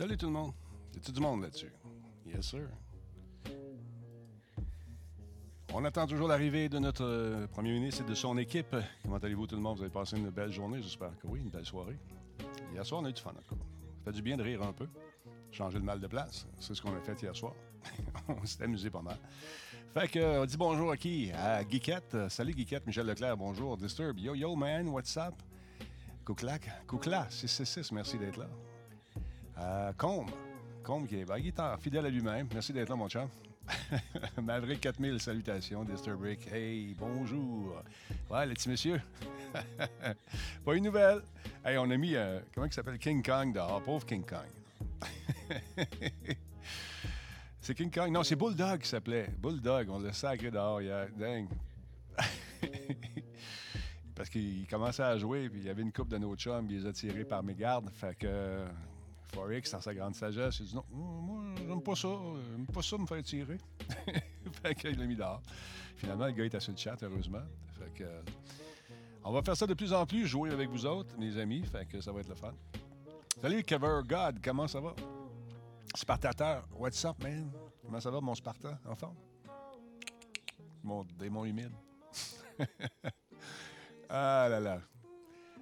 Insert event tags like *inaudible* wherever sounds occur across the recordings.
Salut tout le monde. Y a-tu du monde là-dessus? Yes, sir. On attend toujours l'arrivée de notre euh, premier ministre et de son équipe. Comment allez-vous tout le monde? Vous avez passé une belle journée, j'espère que oui, une belle soirée. Hier soir, on a eu du fun, en tout cas. Ça fait du bien de rire un peu. Changer le mal de place. C'est ce qu'on a fait hier soir. *laughs* on s'est amusé pas mal. Fait que, euh, on dit bonjour à qui? À Guiquette. Salut Guiquette, Michel Leclerc, bonjour. Disturb. Yo, yo, man, what's up? Couclac, Coucla, 666, merci d'être là. Euh, Combe, Combe qui est bah, guitare, fidèle à lui-même. Merci d'être là, mon chum. *laughs* Maverick 4000, salutations, Disturbrick. Hey, bonjour. Ouais, le petit monsieur. *laughs* Pas une nouvelle. Hey, on a mis, euh, comment il s'appelle? King Kong dehors. Pauvre King Kong. *laughs* c'est King Kong. Non, c'est Bulldog qui s'appelait. Bulldog, on l'a sacré dehors hier. Dingue. Parce qu'il commençait à jouer, puis il y avait une coupe de nos chums, puis il les a tirés par mes gardes. Fait que Forex, dans sa grande sagesse, il dit non, moi, j'aime pas ça, j'aime pas ça me faire tirer. *laughs* fait qu'il l'a mis dehors. Finalement, le gars est sur le chat, heureusement. Fait que, euh, on va faire ça de plus en plus, jouer avec vous autres, mes amis. Fait que ça va être le fun. Salut, Cover God, comment ça va? Spartateur, what's up, man? Comment ça va, mon Spartan, en forme? Mon démon humide. *laughs* ah là là.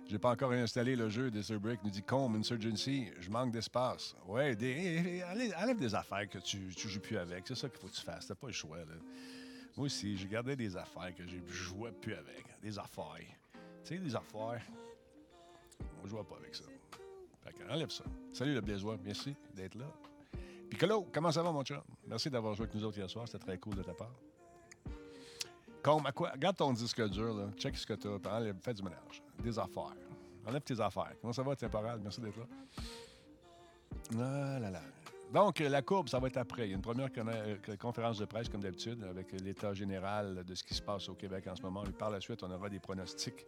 J'ai pas encore installé le jeu de Sir Brick. nous dit Combe Insurgency, je manque d'espace. Ouais, des, enlève des affaires que tu, ne joues plus avec. C'est ça qu'il faut que tu fasses. T'as pas le choix. Là. Moi aussi, j'ai gardé des affaires que je jouais plus avec. Des affaires. Tu sais, des affaires. On joue pas avec ça. Fait que, enlève ça. Salut le Blaisois, merci d'être là. Piccolo, comment ça va, mon chat? Merci d'avoir joué avec nous autres hier soir. C'était très cool de ta part. Combe, à quoi? Regarde ton disque dur, là. Check ce que tu as. Fais du ménage. Des affaires. Enlève tes affaires. Comment ça va, temporal? Merci d'être là. Ah là là. Donc, la courbe, ça va être après. Il y a une première euh, conférence de presse, comme d'habitude, avec l'état général de ce qui se passe au Québec en ce moment. Et par la suite, on aura des pronostics.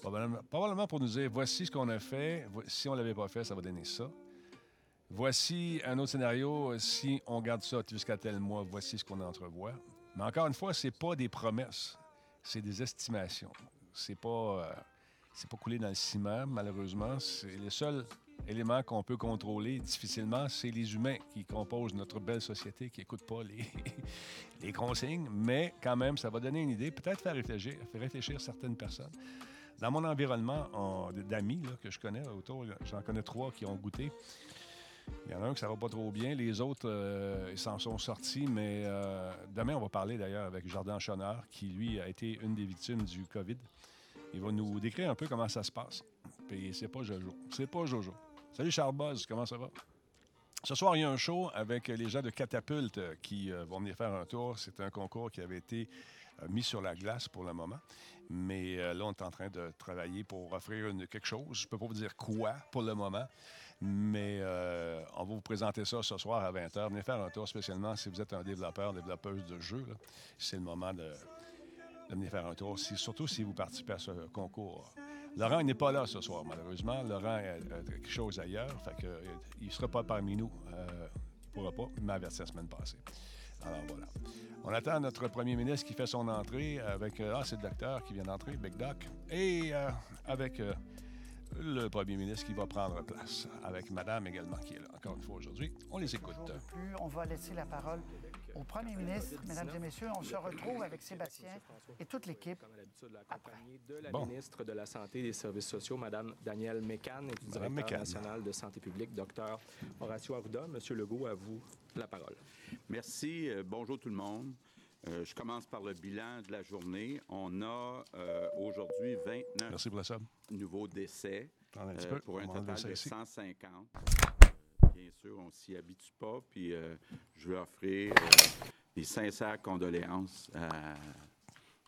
Probablement, pour nous dire voici ce qu'on a fait. Si on ne l'avait pas fait, ça va donner ça. Voici un autre scénario. Si on garde ça jusqu'à tel mois, voici ce qu'on entrevoit. Mais encore une fois, ce n'est pas des promesses, c'est des estimations. C'est pas. Euh, c'est pas coulé dans le ciment, malheureusement. C'est le seul élément qu'on peut contrôler difficilement, c'est les humains qui composent notre belle société, qui n'écoutent pas les, *laughs* les consignes, mais quand même, ça va donner une idée, peut-être faire réfléchir, faire réfléchir certaines personnes. Dans mon environnement d'amis que je connais autour, j'en connais trois qui ont goûté. Il y en a un qui ça va pas trop bien. Les autres, euh, ils s'en sont sortis. Mais euh, demain, on va parler d'ailleurs avec Jardin Chonard, qui, lui, a été une des victimes du COVID. Il va nous décrire un peu comment ça se passe. Puis c'est pas Jojo. C'est pas Jojo. Salut Charles Buzz, comment ça va? Ce soir, il y a un show avec les gens de Catapulte qui euh, vont venir faire un tour. C'est un concours qui avait été euh, mis sur la glace pour le moment. Mais euh, là, on est en train de travailler pour offrir quelque chose. Je ne peux pas vous dire quoi pour le moment, mais on va vous présenter ça ce soir à 20h. Venez faire un tour spécialement si vous êtes un développeur, développeuse de jeux. C'est le moment de, venir faire un tour, surtout si vous participez à ce concours. Laurent n'est pas là ce soir, malheureusement. Laurent a, quelque chose ailleurs, euh, il ne sera pas parmi nous. Euh, il ne pourra pas, il m'a averti la semaine passée. Alors voilà. On attend notre premier ministre qui fait son entrée avec. Euh, ah, c'est le docteur qui vient d'entrer, Big Doc. Et avec le premier ministre qui va prendre place, avec madame également qui est là, encore une fois aujourd'hui. On les écoute. On va laisser la parole au premier ministre. Mesdames et messieurs, on se retrouve avec Sébastien et toute l'équipe. de la ministre de la Santé et des Services sociaux, Mme Danielle Mécan, et du directeur national de santé publique, Dr Horacio Arruda. Monsieur Legault, à vous la parole. Merci. Euh, bonjour tout le monde. Euh, je commence par le bilan de la journée. On a euh, aujourd'hui 29 nouveaux décès pour un total de 150 bien sûr, on s'y habitue pas. Puis euh, je veux offrir euh, des sincères condoléances euh,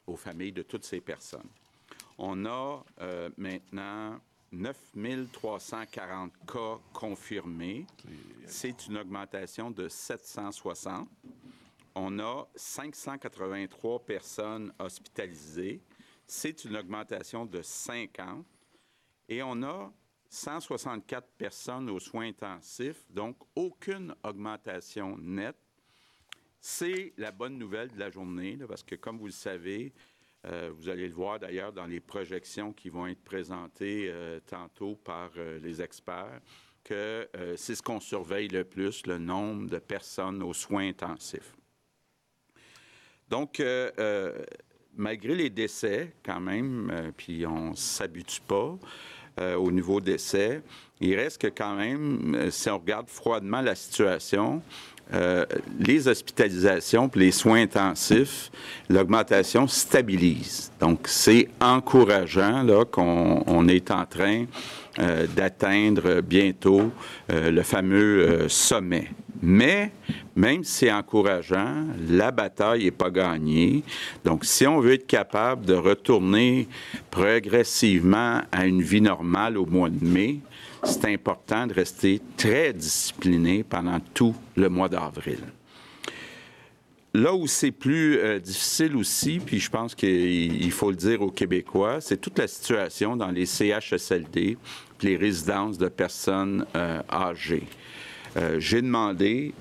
aux familles de toutes ces personnes. On a maintenant 9 340 cas confirmés. C'est une augmentation de 760. On a 583 personnes hospitalisées. C'est une augmentation de 50. Et on a 164 personnes aux soins intensifs, donc aucune augmentation nette. C'est la bonne nouvelle de la journée, parce que comme vous le savez, euh, vous allez le voir d'ailleurs dans les projections qui vont être présentées euh, tantôt par euh, les experts, que c'est ce qu'on surveille le plus, le nombre de personnes aux soins intensifs. Donc, malgré les décès, quand même, puis on ne s'habitue pas au niveau décès, il reste que quand même, si on regarde froidement la situation, euh, les hospitalisations et les soins intensifs, l'augmentation stabilise. Donc, c'est encourageant qu'on est en train euh, d'atteindre bientôt euh, le fameux sommet. Mais, même si c'est encourageant, la bataille n'est pas gagnée. Donc, si on veut être capable de retourner progressivement à une vie normale au mois de mai, c'est important de rester très discipliné pendant tout le mois d'avril. Là où c'est plus euh, difficile aussi, puis je pense qu'il faut le dire aux Québécois, c'est toute la situation dans les CHSLD, les résidences de personnes euh, âgées. Euh, j'ai demandé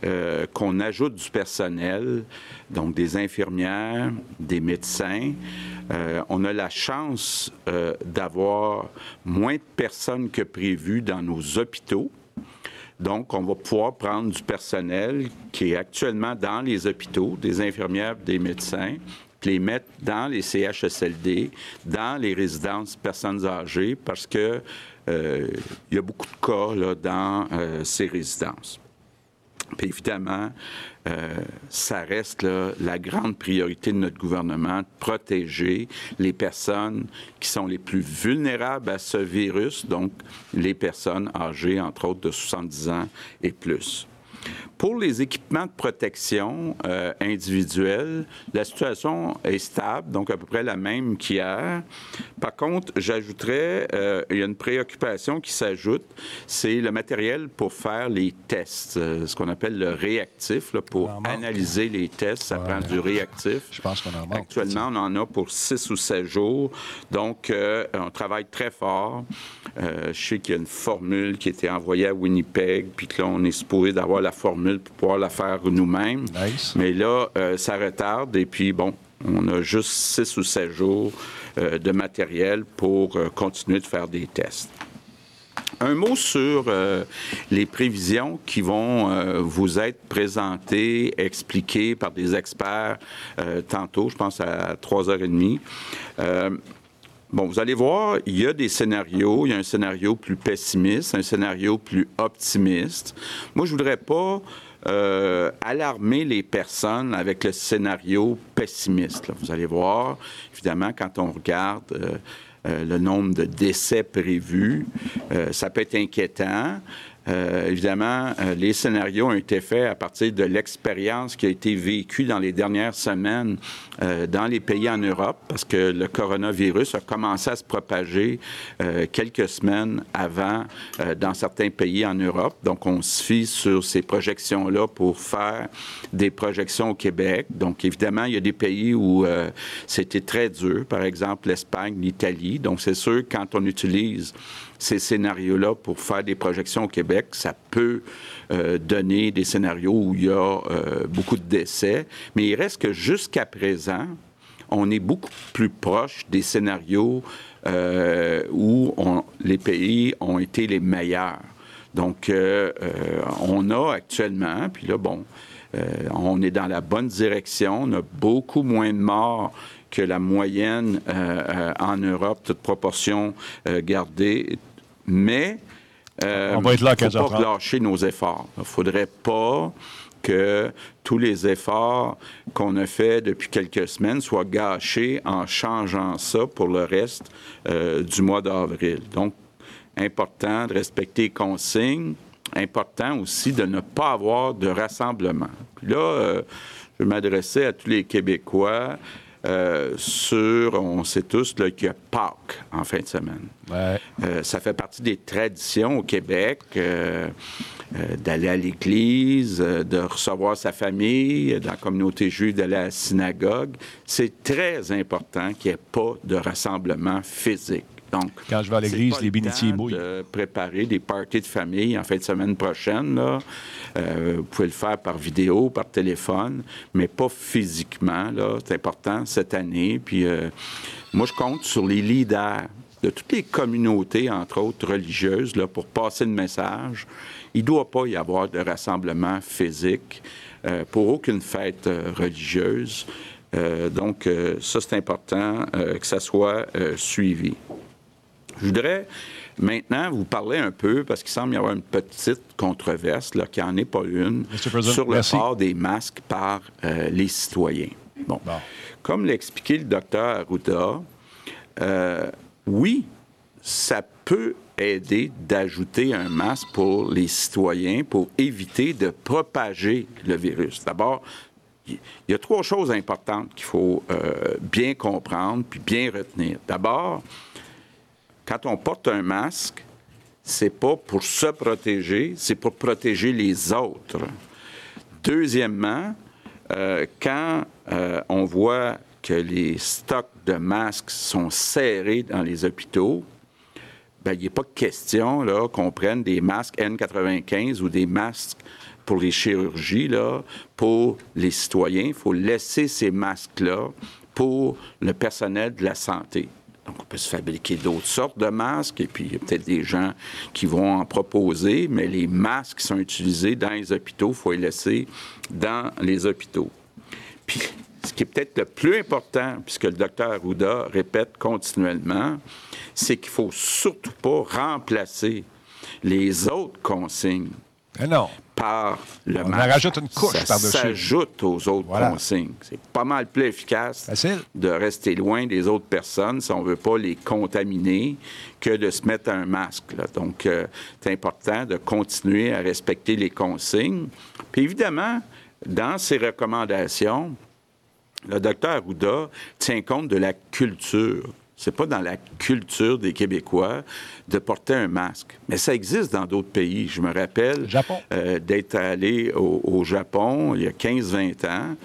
qu'on ajoute du personnel, donc des infirmières, des médecins, euh, on a la chance euh, d'avoir moins de personnes que prévu dans nos hôpitaux. Donc, on va pouvoir prendre du personnel qui est actuellement dans les hôpitaux, des infirmières, des médecins, les mettre dans les CHSLD, dans les résidences personnes âgées, parce que euh, il y a beaucoup de cas dans ces résidences. Évidemment, euh, ça reste la grande priorité de notre gouvernement, de protéger les personnes qui sont les plus vulnérables à ce virus, donc les personnes âgées, entre autres, de 70 ans et plus. Pour les équipements de protection euh, individuels, la situation est stable, donc à peu près la même qu'hier. Par contre, j'ajouterais, euh, il y a une préoccupation qui s'ajoute, c'est le matériel pour faire les tests, euh, ce qu'on appelle le réactif, pour analyser les tests, ça prend du réactif. Je pense qu'on en manque. Actuellement, on en a pour six ou sept jours, donc on travaille très fort. je sais qu'il y a une formule qui a été envoyée à Winnipeg, puis que là, on est supposé d'avoir la formule pour pouvoir la faire nous-mêmes. Mais là, euh, ça retarde et puis bon, on a juste six ou sept jours euh, de matériel pour euh, continuer de faire des tests. Un mot sur les prévisions qui vont vous être présentées, expliquées par des experts tantôt, je pense à 3h30. Bon, vous allez voir, il y a des scénarios. Il y a un scénario plus pessimiste, un scénario plus optimiste. Moi, je voudrais pas euh, alarmer les personnes avec le scénario pessimiste. Vous allez voir, évidemment, quand on regarde euh, euh, le nombre de décès prévus, ça peut être inquiétant. Euh, évidemment, euh, les scénarios ont été faits à partir de l'expérience qui a été vécue dans les dernières semaines euh, dans les pays en Europe, parce que le coronavirus a commencé à se propager quelques semaines avant dans certains pays en Europe. Donc, on se fie sur ces projections-là pour faire des projections au Québec. Donc, évidemment, il y a des pays où c'était très dur, par exemple l'Espagne, l'Italie. Donc, c'est sûr, quand on utilise ces scénarios-là pour faire des projections au Québec. Ça peut euh, donner des scénarios où il y a euh, beaucoup de décès, mais il reste que jusqu'à présent, on est beaucoup plus proche des scénarios euh, où les pays ont été les meilleurs. Donc, on a actuellement, puis là, bon, on est dans la bonne direction, on a beaucoup moins de morts que la moyenne en Europe, toute proportion gardée, mais euh, on va être là faut pas lâcher nos efforts. Il ne faudrait pas que tous les efforts qu'on a faits depuis quelques semaines soient gâchés en changeant ça pour le reste euh, du mois d'avril. Donc, important de respecter les consignes, important aussi de ne pas avoir de rassemblement. Puis là, euh, je m'adresser à tous les Québécois. Euh, sur, on sait tous qu'il y a Pâques en fin de semaine. Euh, ça fait partie des traditions au Québec euh, d'aller à l'église, de recevoir sa famille, dans la communauté juive d'aller à la synagogue. C'est très important qu'il n'y ait pas de rassemblement physique. Donc, Quand je vais à l'église, les bénitiers mouillent. De préparer des parties de famille en fin de semaine prochaine. Là. Euh, vous pouvez le faire par vidéo, par téléphone, mais pas physiquement. C'est important cette année. Puis euh, moi, je compte sur les leaders de toutes les communautés, entre autres religieuses, là, pour passer le message. Il ne doit pas y avoir de rassemblement physique euh, pour aucune fête religieuse. Euh, donc, ça, c'est important que ça soit suivi. Je voudrais maintenant vous parler un peu, parce qu'il semble y avoir une petite controverse, là, qui n'en est pas une, sur le port des masques par les citoyens. Bon. Comme l'a expliqué le docteur Arruda, oui, ça peut aider d'ajouter un masque pour les citoyens pour éviter de propager le virus. D'abord, il y a trois choses importantes qu'il faut euh, bien comprendre puis bien retenir. D'abord, quand on porte un masque, c'est pas pour se protéger, c'est pour protéger les autres. Deuxièmement, euh, quand euh, on voit que les stocks de masques sont serrés dans les hôpitaux, ben, il n'est pas question qu'on prenne des masques N95 ou des masques pour les chirurgies, pour les citoyens. Il faut laisser ces masques-là pour le personnel de la santé. Donc, on peut se fabriquer d'autres sortes de masques, et puis il y a peut-être des gens qui vont en proposer, mais les masques qui sont utilisés dans les hôpitaux, il faut les laisser dans les hôpitaux. Puis, ce qui est peut-être le plus important, puisque le docteur Arruda répète continuellement, c'est qu'il ne faut surtout pas remplacer les autres consignes eh non. Par le On rajoute une couche par-dessus. Ça s'ajoute aux autres consignes. C'est pas mal plus efficace de rester loin des autres personnes si on ne veut pas les contaminer que de se mettre un masque. Donc, euh, c'est important de continuer à respecter les consignes. Puis évidemment, dans ces recommandations, le docteur Arruda tient compte de la culture. C'est pas dans la culture des Québécois de porter un masque. Mais ça existe dans d'autres pays. Je me rappelle euh, d'être allé au, Japon il y a 15-20 ans.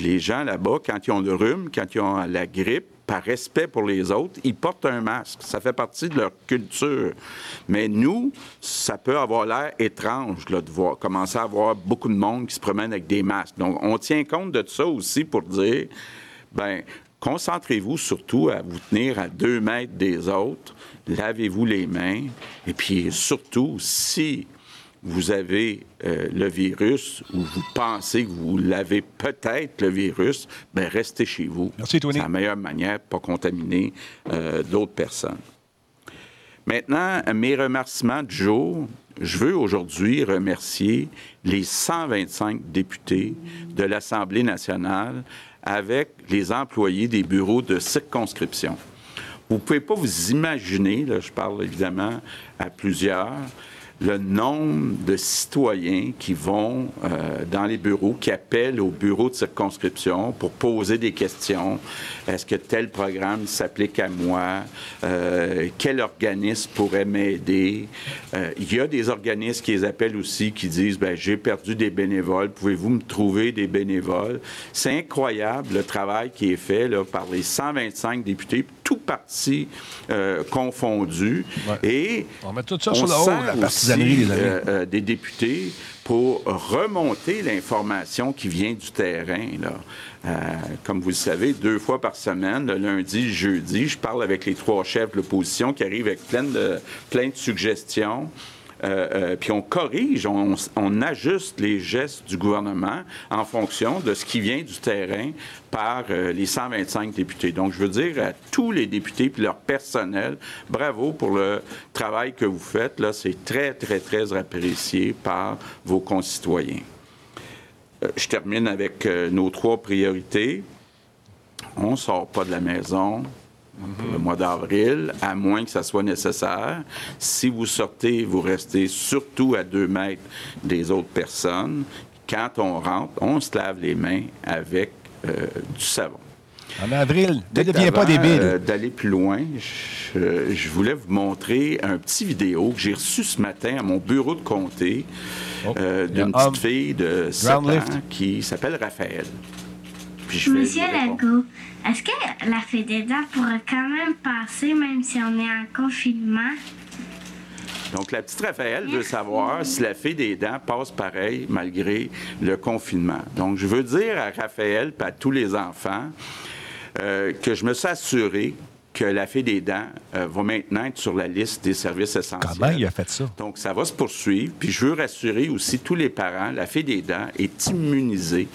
Les gens là-bas, quand ils ont le rhume, quand ils ont la grippe, par respect pour les autres, ils portent un masque. Ça fait partie de leur culture. Mais nous, ça peut avoir l'air étrange de voir, commencer à voir beaucoup de monde qui se promène avec des masques. Donc, on tient compte de ça aussi pour dire, ben concentrez-vous surtout à vous tenir à deux mètres des autres, lavez-vous les mains, et puis surtout, si vous avez euh, le virus ou vous pensez que vous l'avez peut-être le virus, bien, restez chez vous. Merci, C'est la meilleure manière pour pas contaminer euh, d'autres personnes. Maintenant, mes remerciements du jour. Je veux aujourd'hui remercier les 125 députés de l'Assemblée nationale avec les employés des bureaux de circonscription. Vous ne pouvez pas vous imaginer, là, je parle évidemment à plusieurs, le nombre de citoyens qui vont euh, dans les bureaux, qui appellent au bureau de circonscription pour poser des questions. Est-ce que tel programme s'applique à moi? Euh, quel organisme pourrait m'aider? Euh, il y a des organismes qui les appellent aussi, qui disent, ben, j'ai perdu des bénévoles, pouvez-vous me trouver des bénévoles? C'est incroyable le travail qui est fait par les 125 députés, tout parti confondu. Et on met tout ça sur le haut, la euh, euh, des députés pour remonter l'information qui vient du terrain. Euh, comme vous le savez, deux fois par semaine, le lundi, le jeudi, je parle avec les trois chefs de l'opposition qui arrivent avec plein de, plein de suggestions. Euh, euh, puis on corrige, on, ajuste les gestes du gouvernement en fonction de ce qui vient du terrain par euh, les 125 députés. Donc, je veux dire à tous les députés et leur personnel, bravo pour le travail que vous faites. Là, c'est très, très, très apprécié par vos concitoyens. je termine avec nos trois priorités. On ne sort pas de la maison, le mois d'avril, à moins que ça soit nécessaire. Si vous sortez, vous restez surtout à deux mètres des autres personnes. Quand on rentre, on se lave les mains avec euh, du savon. En avril, ne deviens pas débile. Euh, D'aller plus loin, je, voulais vous montrer un petit vidéo que j'ai reçu ce matin à mon bureau de comté oh. euh, d'une petite fille de 7 ans qui s'appelle Raphaël. Monsieur Legault, est-ce que la fée des dents pourrait quand même passer même si on est en confinement? Donc, la petite Raphaël veut savoir si la fée des dents passe pareil malgré le confinement. Donc, je veux dire à Raphaël et à tous les enfants euh, que je me suis assuré que la Fée des dents euh, va maintenant être sur la liste des services essentiels. Comment il a fait ça? Donc, ça va se poursuivre. Puis, je veux rassurer aussi tous les parents, la Fée des dents est immunisée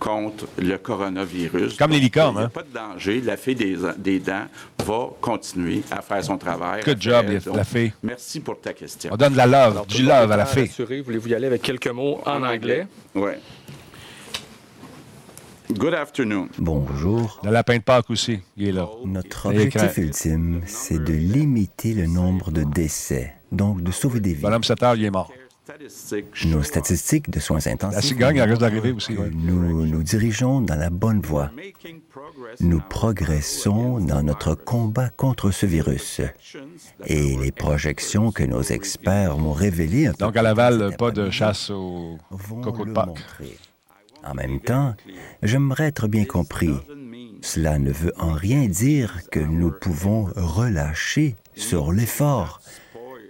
contre le coronavirus. Comme les licornes, Il n'y a hein? pas de danger. La Fée des, des, dents va continuer à faire son travail. Good job, la Fée. Merci pour ta question. On donne de la love, du love à la Fée. Voulez-vous y aller avec quelques mots en, anglais? Oui. Good afternoon. Bonjour. Le lapin de Pâques aussi, il est là. Notre objectif ultime, c'est de limiter le nombre de décès, donc de sauver des vies. Madame Satter, il est mort. Nos statistiques de soins intensifs. La cigogne, elle risque d'arriver aussi. Nous nous dirigeons dans la bonne voie. Nous progressons dans notre combat contre ce virus. Et les projections que nos experts m'ont révélées. Donc, à Laval, pas de chasse au coco de Pâques. En même temps, j'aimerais être bien compris. Cela ne veut en rien dire que nous pouvons relâcher sur l'effort.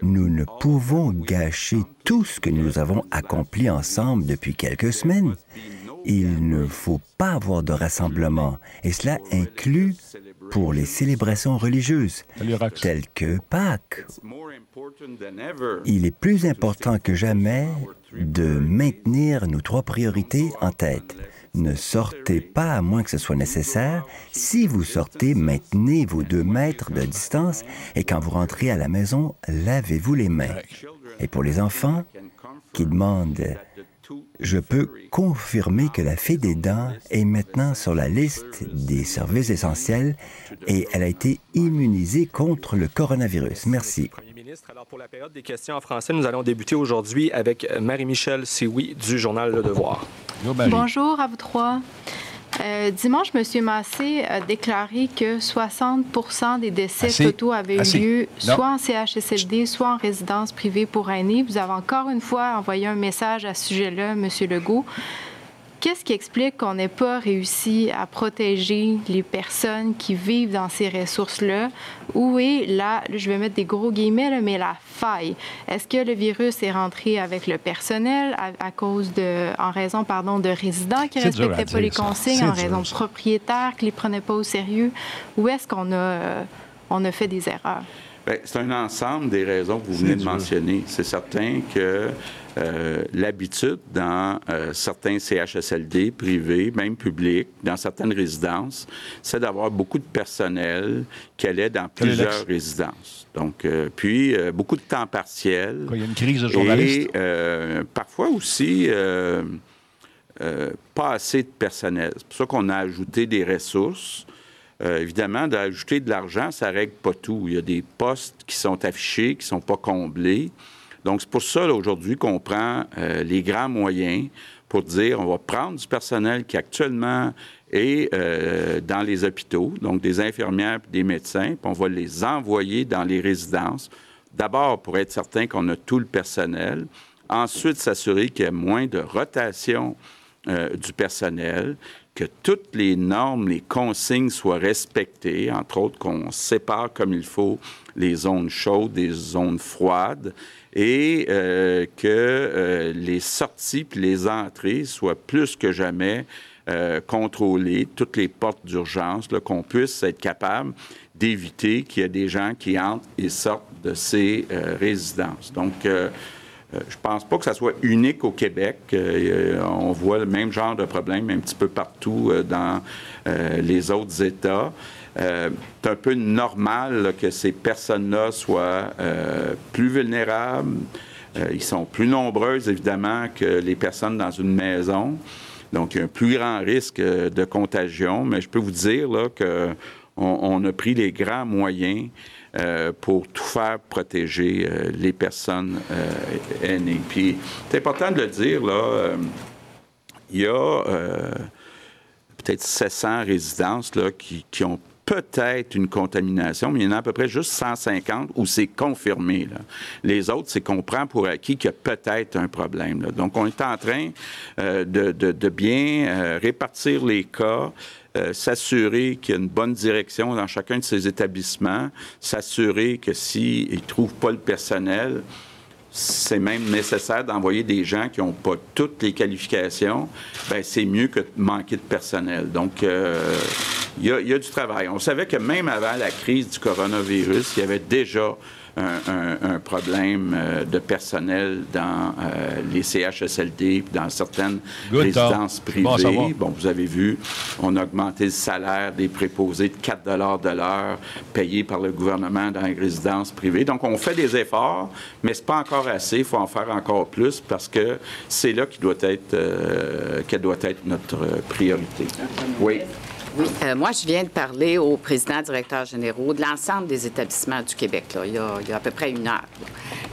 Nous ne pouvons gâcher tout ce que nous avons accompli ensemble depuis quelques semaines. Il ne faut pas avoir de rassemblement, et cela inclut pour les célébrations religieuses, telles que Pâques. Il est plus important que jamais de maintenir nos trois priorités en tête. Ne sortez pas à moins que ce soit nécessaire. Si vous sortez, maintenez vos deux mètres de distance et quand vous rentrez à la maison, lavez-vous les mains. Et pour les enfants qui demandent, je peux confirmer que la fée des dents est maintenant sur la liste des services essentiels et elle a été immunisée contre le coronavirus. Merci. Alors, pour la période des questions en français, nous allons débuter aujourd'hui avec Marie-Michel Sioui du journal Le Devoir. Bonjour à vous trois. Euh, dimanche, M. Massé a déclaré que 60% des décès totaux avaient eu lieu soit en CHSLD, soit en résidence privée pour aînés. Vous avez encore une fois envoyé un message à ce sujet-là, M. Legault. Qu'est-ce qui explique qu'on n'ait pas réussi à protéger les personnes qui vivent dans ces ressources-là? Où est là, je vais mettre des gros guillemets, mais la faille? Est-ce que le virus est rentré avec le personnel à, cause de, en raison, pardon, de résidents qui ne respectaient pas les consignes, en raison de propriétaires qui ne les prenaient pas au sérieux? Où est-ce qu'on a, euh, on a fait des erreurs? C'est un ensemble des raisons que vous venez de mentionner. C'est certain que euh, l'habitude dans euh, certains CHSLD privés, même publics, dans certaines résidences, c'est d'avoir beaucoup de personnel qui allait dans plusieurs résidences. Donc, euh, puis, beaucoup de temps partiel. il y a une crise de journalistes. Et parfois aussi, pas assez de personnel. C'est pour ça qu'on a ajouté des ressources. Évidemment, d'ajouter de l'argent, ça ne règle pas tout. Il y a des postes qui sont affichés, qui ne sont pas comblés. Donc, c'est pour ça, aujourd'hui, qu'on prend euh, les grands moyens pour dire on va prendre du personnel qui actuellement est euh, dans les hôpitaux, donc des infirmières et des médecins, puis on va les envoyer dans les résidences. D'abord, pour être certain qu'on a tout le personnel. Ensuite, s'assurer qu'il y ait moins de rotation euh, du personnel, que toutes les normes, les consignes soient respectées, entre autres qu'on sépare comme il faut les zones chaudes des zones froides et euh, que euh, les sorties puis les entrées soient plus que jamais euh, contrôlées, toutes les portes d'urgence, qu'on puisse être capable d'éviter qu'il y ait des gens qui entrent et sortent de ces résidences. Donc, je pense pas que ça soit unique au Québec. on voit le même genre de problème un petit peu partout dans les autres États. Euh, c'est un peu normal que ces personnes-là soient euh, plus vulnérables. Euh, ils sont plus nombreuses, évidemment, que les personnes dans une maison. Donc, il y a un plus grand risque de contagion. Mais je peux vous dire on a pris les grands moyens pour tout faire protéger les personnes aînées. Puis, c'est important de le dire, là, il y a peut-être 700 résidences là, qui, qui ont peut-être une contamination, mais il y en a à peu près juste 150 où c'est confirmé. Les autres, c'est qu'on prend pour acquis qu'il y a peut-être un problème. Donc, on est en train euh, de, bien euh, répartir les cas. Euh, s'assurer qu'il y a une bonne direction dans chacun de ces établissements, s'assurer que s'ils ne trouvent pas le personnel, c'est même nécessaire d'envoyer des gens qui n'ont pas toutes les qualifications, ben c'est mieux que de manquer de personnel. Donc, a, il y a du travail. On savait que même avant la crise du coronavirus, il y avait déjà un, problème euh, de personnel dans euh, les CHSLD, dans certaines résidences privées. Bon, vous avez vu, on a augmenté le salaire des préposés de 4 de l'heure payés par le gouvernement dans les résidences privées. Donc, on fait des efforts, mais ce n'est pas encore assez. Il faut en faire encore plus parce que c'est là qui doit être, euh, qu'elle doit être notre priorité. Oui. Oui, euh, moi, je viens de parler au président directeur généraux de l'ensemble des établissements du Québec, il, y a, à peu près une heure.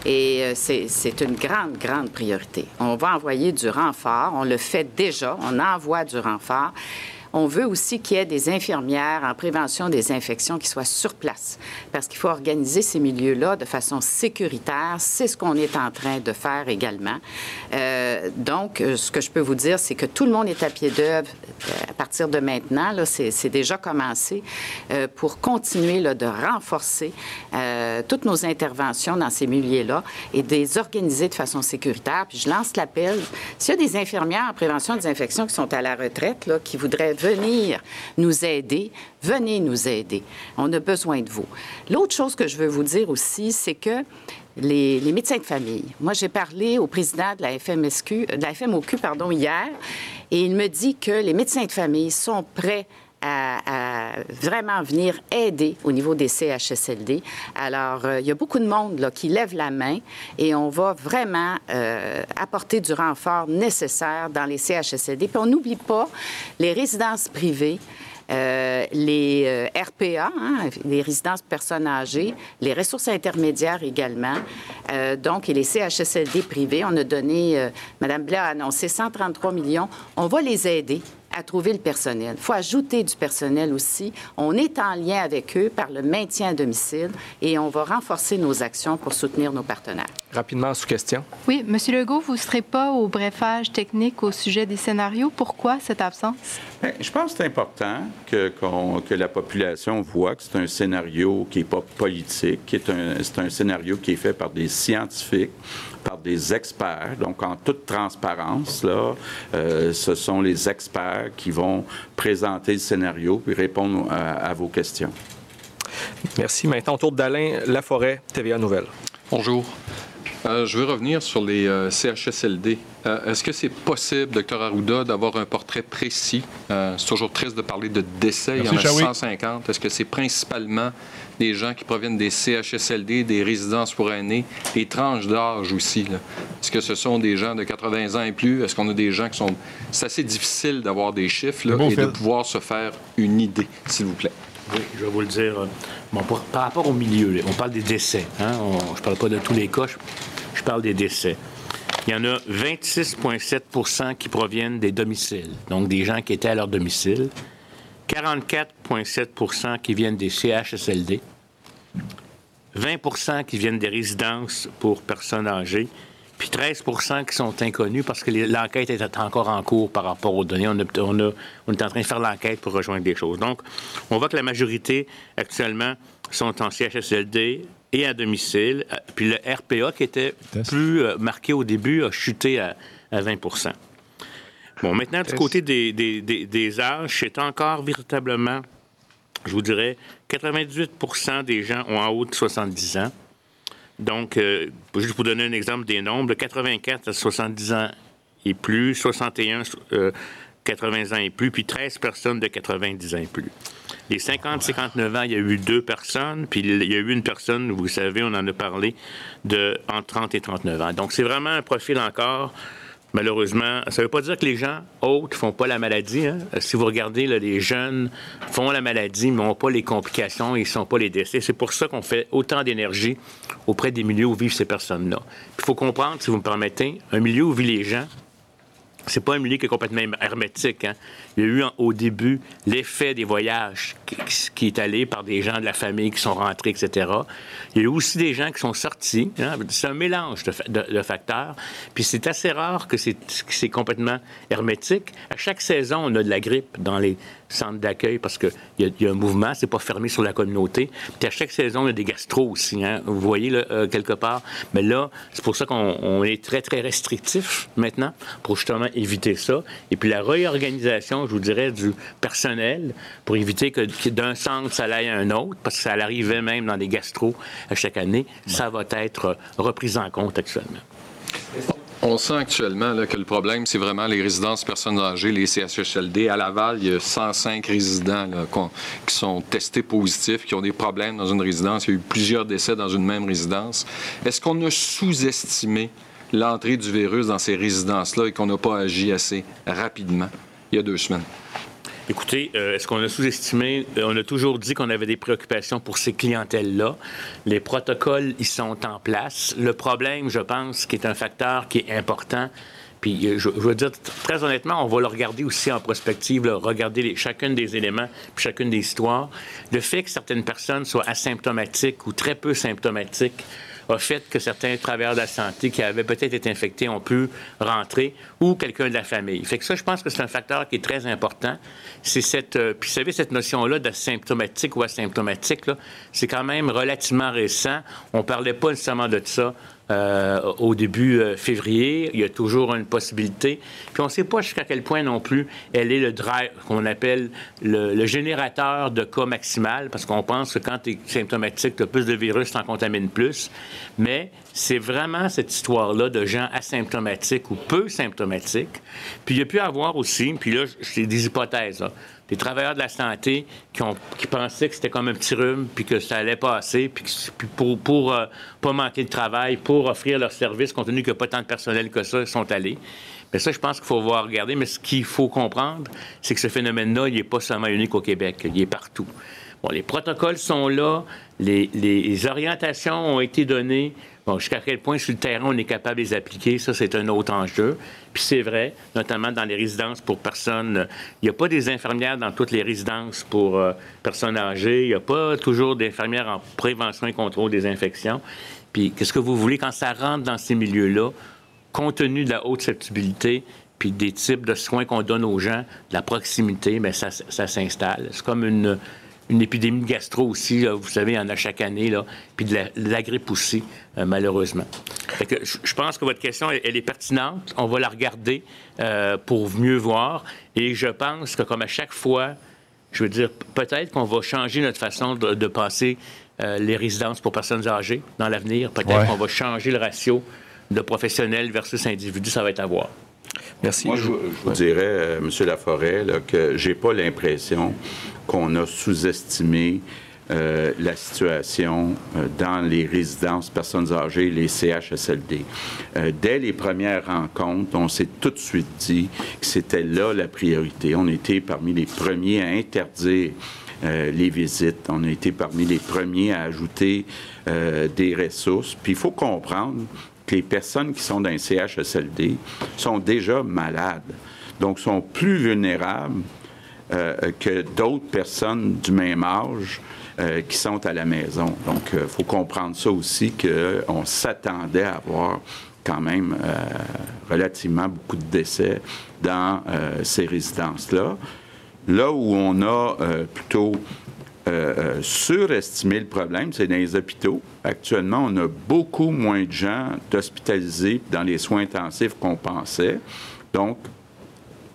Et euh, c'est une grande, grande priorité. On va envoyer du renfort. On le fait déjà. On envoie du renfort. On veut aussi qu'il y ait des infirmières en prévention des infections qui soient sur place, parce qu'il faut organiser ces milieux-là de façon sécuritaire. C'est ce qu'on est en train de faire également. Euh, donc, euh, ce que je peux vous dire, c'est que tout le monde est à pied d'œuvre euh, à partir de maintenant. C'est déjà commencé pour continuer de renforcer toutes nos interventions dans ces milieux-là et de les organiser de façon sécuritaire. Puis je lance l'appel. S'il y a des infirmières en prévention des infections qui sont à la retraite, qui voudraient venir nous aider, venez nous aider. On a besoin de vous. L'autre chose que je veux vous dire aussi, c'est que les, médecins de famille. Moi, j'ai parlé au président de la, FMSQ, FMOQ pardon, hier, et il me dit que les médecins de famille sont prêts à, vraiment venir aider au niveau des CHSLD. Alors, euh, il y a beaucoup de monde là, qui lève la main et on va vraiment euh, apporter du renfort nécessaire dans les CHSLD. Puis on n'oublie pas les résidences privées. Euh, les RPA, hein, les résidences personnes âgées, les ressources intermédiaires également, donc, et les CHSLD privés. On a donné, Mme Blais a annoncé 133 millions. On va les aider à trouver le personnel. Il faut ajouter du personnel aussi. On est en lien avec eux par le maintien à domicile et on va renforcer nos actions pour soutenir nos partenaires. Rapidement, sous question. Oui, M. Legault, vous ne serez pas au brefage technique au sujet des scénarios. Pourquoi cette absence? Bien, je pense que c'est important que, que, la population voit que c'est un scénario qui n'est pas politique, c'est un, un scénario qui est fait par des scientifiques par des experts. Donc, en toute transparence, là, euh, ce sont les experts qui vont présenter le scénario et répondre à, vos questions. Merci. Maintenant, au tour d'Alain Laforêt, TVA Nouvelle. Bonjour. Euh, je veux revenir sur les euh, CHSLD. Est-ce que c'est possible, docteur Arruda, d'avoir un portrait précis? c'est toujours triste de parler de décès. Il y en a 150. Est-ce que c'est principalement des gens qui proviennent des CHSLD, des résidences pour aînés, des tranches d'âge aussi. Est-ce que ce sont des gens de 80 ans et plus? Est-ce qu'on a des gens qui sont... C'est assez difficile d'avoir des chiffres là, et de pouvoir se faire une idée, s'il vous plaît. Oui, je vais vous le dire. Bon, par rapport au milieu, on parle des décès. Hein? je ne parle pas de tous les cas, je parle des décès. Il y en a 26,7% qui proviennent des domiciles, donc des gens qui étaient à leur domicile. 44,7% qui viennent des CHSLD, 20% qui viennent des résidences pour personnes âgées, puis 13% qui sont inconnus parce que l'enquête est encore en cours par rapport aux données. On, on, on est en train de faire l'enquête pour rejoindre des choses. Donc, on voit que la majorité, actuellement, sont en CHSLD et à domicile. Puis le RPA, qui était plus euh, marqué au début, a chuté à, à 20 Bon, maintenant, du côté des, des, des, âges, c'est encore véritablement, je vous dirais, 98% des gens ont en haut de 70 ans. Donc, euh, juste pour donner un exemple des nombres, 84 à 70 ans et plus, 61 80 ans et plus, puis 13 personnes de 90 ans et plus. Les 50-59 ans, il y a eu deux personnes, puis il y a eu une personne, vous savez, on en a parlé, de entre 30 et 39 ans. Donc, c'est vraiment un profil encore Malheureusement, ça ne veut pas dire que les gens autres ne font pas la maladie. Hein. Si vous regardez, les jeunes font la maladie, mais n'ont pas les complications, ils ne sont pas les décès. C'est pour ça qu'on fait autant d'énergie auprès des milieux où vivent ces personnes-là. Il faut comprendre, si vous me permettez, un milieu où vivent les gens, c'est pas un milieu qui est complètement hermétique. Hein. Il y a eu au début l'effet des voyages qui, est allé par des gens de la famille qui sont rentrés, etc. Il y a eu aussi des gens qui sont sortis. Hein. C'est un mélange de, facteurs. Puis c'est assez rare que c'est complètement hermétique. À chaque saison, on a de la grippe dans les centres d'accueil parce qu'il y, y, a un mouvement, c'est pas fermé sur la communauté. Puis à chaque saison, y a des gastro aussi. Hein. Vous voyez, là, euh, quelque part. Mais là, c'est pour ça qu'on est très, très restrictif maintenant pour justement éviter ça. Et puis la réorganisation je vous dirais, du personnel pour éviter que, d'un centre, ça aille à un autre, parce que ça arrivait même dans des gastro à chaque année. Ça va être repris en compte actuellement. On sent actuellement que le problème, c'est vraiment les résidences personnes âgées, les CHSLD. À Laval, il y a 105 résidents qui sont testés positifs, qui ont des problèmes dans une résidence. Il y a eu plusieurs décès dans une même résidence. Est-ce qu'on a sous-estimé l'entrée du virus dans ces résidences-là et qu'on n'a pas agi assez rapidement? Il y a deux semaines? Écoutez, euh, est-ce qu'on a sous-estimé? Euh, on a toujours dit qu'on avait des préoccupations pour ces clientèles-là. Les protocoles, ils sont en place. Le problème, je pense, qui est un facteur qui est important, puis euh, je, veux dire, très honnêtement, on va le regarder aussi en prospective, regarder les, chacun des éléments, puis chacune des histoires. Le fait que certaines personnes soient asymptomatiques ou très peu symptomatiques, a fait que certains travailleurs de la santé qui avaient peut-être été infectés ont pu rentrer ou quelqu'un de la famille. Fait que ça, je pense que c'est un facteur qui est très important. C'est cette, euh, puis vous savez, cette notion-là d'asymptomatique ou asymptomatique, c'est quand même relativement récent. On parlait pas nécessairement de ça euh, au début euh, février. Il y a toujours une possibilité. Puis on ne sait pas jusqu'à quel point non plus elle est le drive, qu'on appelle le, générateur de cas maximal, parce qu'on pense que quand tu es symptomatique, tu as plus de virus, tu en contamines plus. Mais c'est vraiment cette histoire-là de gens asymptomatiques ou peu symptomatiques. Puis il y a pu avoir aussi, puis là, c'est des hypothèses, des travailleurs de la santé qui, ont, qui pensaient que c'était comme un petit rhume, puis que ça allait passer, puis, pour, pour euh, pas manquer de travail, pour offrir leur service, compte tenu qu'il n'y a pas tant de personnel que ça, sont allés. Mais ça, je pense qu'il faut voir regarder. Mais ce qu'il faut comprendre, c'est que ce phénomène-là, il n'est pas seulement unique au Québec, il est partout. Bon, les protocoles sont là, les, les orientations ont été données. Bon, jusqu'à quel point sur le terrain on est capable de les appliquer, ça c'est un autre enjeu. Puis c'est vrai, notamment dans les résidences pour personnes. Il n'y a pas des infirmières dans toutes les résidences pour euh, personnes âgées. Il n'y a pas toujours d'infirmières en prévention et contrôle des infections. Puis qu'est-ce que vous voulez? Quand ça rentre dans ces milieux-là, compte tenu de la haute susceptibilité, puis des types de soins qu'on donne aux gens, de la proximité, mais ça, ça s'installe. C'est comme une, une épidémie de gastro aussi, vous savez, il y en a chaque année, là, puis de la, grippe aussi, euh, malheureusement. je pense que votre question, elle, est pertinente. On va la regarder euh, pour mieux voir. Et je pense que comme à chaque fois, je veux dire, peut-être qu'on va changer notre façon de, passer euh, les résidences pour personnes âgées dans l'avenir. Peut-être qu'on va changer le ratio de professionnels versus individus. Ça va être à voir. Merci. Moi, je, vous dirais, M. Laforêt, là, que j'ai pas l'impression qu'on a sous-estimé euh, la situation euh, dans les résidences personnes âgées, les CHSLD. Euh, dès les premières rencontres, on s'est tout de suite dit que c'était là la priorité. On était parmi les premiers à interdire les visites. On a été parmi les premiers à ajouter des ressources. Puis il faut comprendre que les personnes qui sont dans les CHSLD sont déjà malades, donc sont plus vulnérables euh, que d'autres personnes du même âge euh, qui sont à la maison. Donc, il euh, faut comprendre ça aussi, qu'on s'attendait à avoir quand même relativement beaucoup de décès dans ces résidences-là. Là où on a plutôt surestimé le problème, c'est dans les hôpitaux. Actuellement, on a beaucoup moins de gens hospitalisés dans les soins intensifs qu'on pensait. Donc,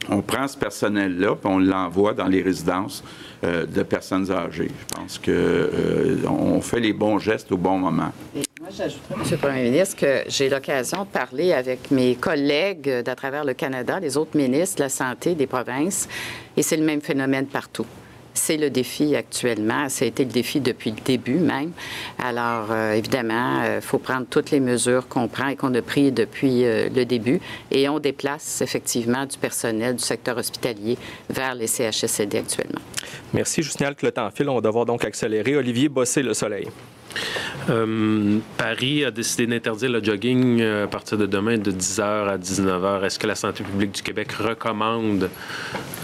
on prend ce personnel-là, puis on l'envoie dans les résidences euh, de personnes âgées. Je pense qu'on euh, fait les bons gestes au bon moment. moi, j'ajouterais, M. le Premier ministre, que j'ai l'occasion de parler avec mes collègues d'à travers le Canada, les autres ministres de la Santé des provinces, et c'est le même phénomène partout. C'est le défi actuellement. Ça a été le défi depuis le début même. Alors, euh, évidemment, il euh, faut prendre toutes les mesures qu'on prend et qu'on a prises depuis euh, le début. Et on déplace effectivement du personnel du secteur hospitalier vers les CHSLD actuellement. Merci. Signale que le temps file. On va devoir donc accélérer. Olivier Bossé, Le Soleil. Euh, Paris a décidé d'interdire le jogging euh, à partir de demain de 10h à 19h. Est-ce que la santé publique du Québec recommande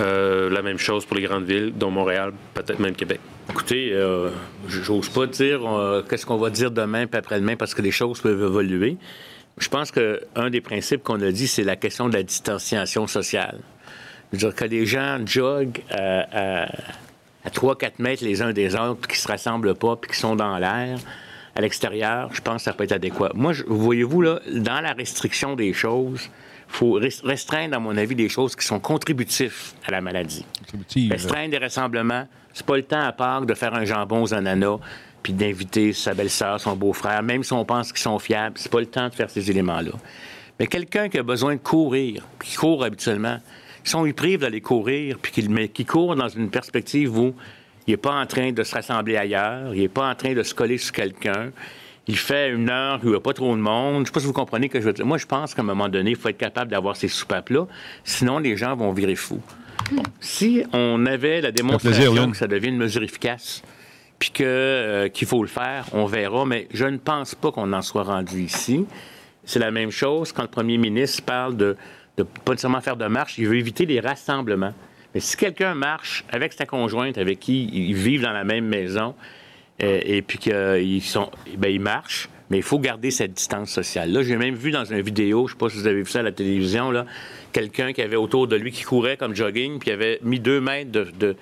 euh, la même chose pour les grandes villes, dont Montréal, peut-être même Québec? Écoutez, j'ose pas dire qu'est-ce qu'on va dire demain puis après-demain parce que les choses peuvent évoluer. Je pense qu'un des principes qu'on a dit, c'est la question de la distanciation sociale. Je que les gens joguent à 3-4 mètres les uns des autres, qui se rassemblent pas, puis qui sont dans l'air, à l'extérieur, je pense que ça peut être adéquat. Moi, voyez-vous, là, dans la restriction des choses, il faut restreindre, à mon avis, des choses qui sont contributives à la maladie. Restreindre des rassemblements. C'est pas le temps à part de faire un jambon aux ananas puis d'inviter sa belle-sœur, son beau-frère, même si on pense qu'ils sont fiables. C'est pas le temps de faire ces éléments-là. Mais quelqu'un qui a besoin de courir, puis qui court habituellement, si on lui prive d'aller courir, puis qu'il qui court dans une perspective où il n'est pas en train de se rassembler ailleurs, il n'est pas en train de se coller sur quelqu'un, il fait une heure où il n'y a pas trop de monde. Je ne sais pas si vous comprenez que je veux dire. Moi, je pense qu'à un moment donné, il faut être capable d'avoir ces soupapes-là, sinon les gens vont virer fous. Si on avait la démonstration que ça devient une mesure efficace, puis euh, qu'il faut le faire, on verra, mais je ne pense pas qu'on en soit rendu ici. C'est la même chose quand le premier ministre parle de, de pas nécessairement faire de marche, il veut éviter les rassemblements. Mais si quelqu'un marche avec sa conjointe, avec qui ils vivent dans la même maison, euh, et puis qu'ils sont, ben, ils marchent, mais il faut garder cette distance sociale. Là, j'ai même vu dans une vidéo, je ne sais pas si vous avez vu ça à la télévision, là, quelqu'un qui avait autour de lui qui courait comme jogging, puis il avait mis deux mètres de de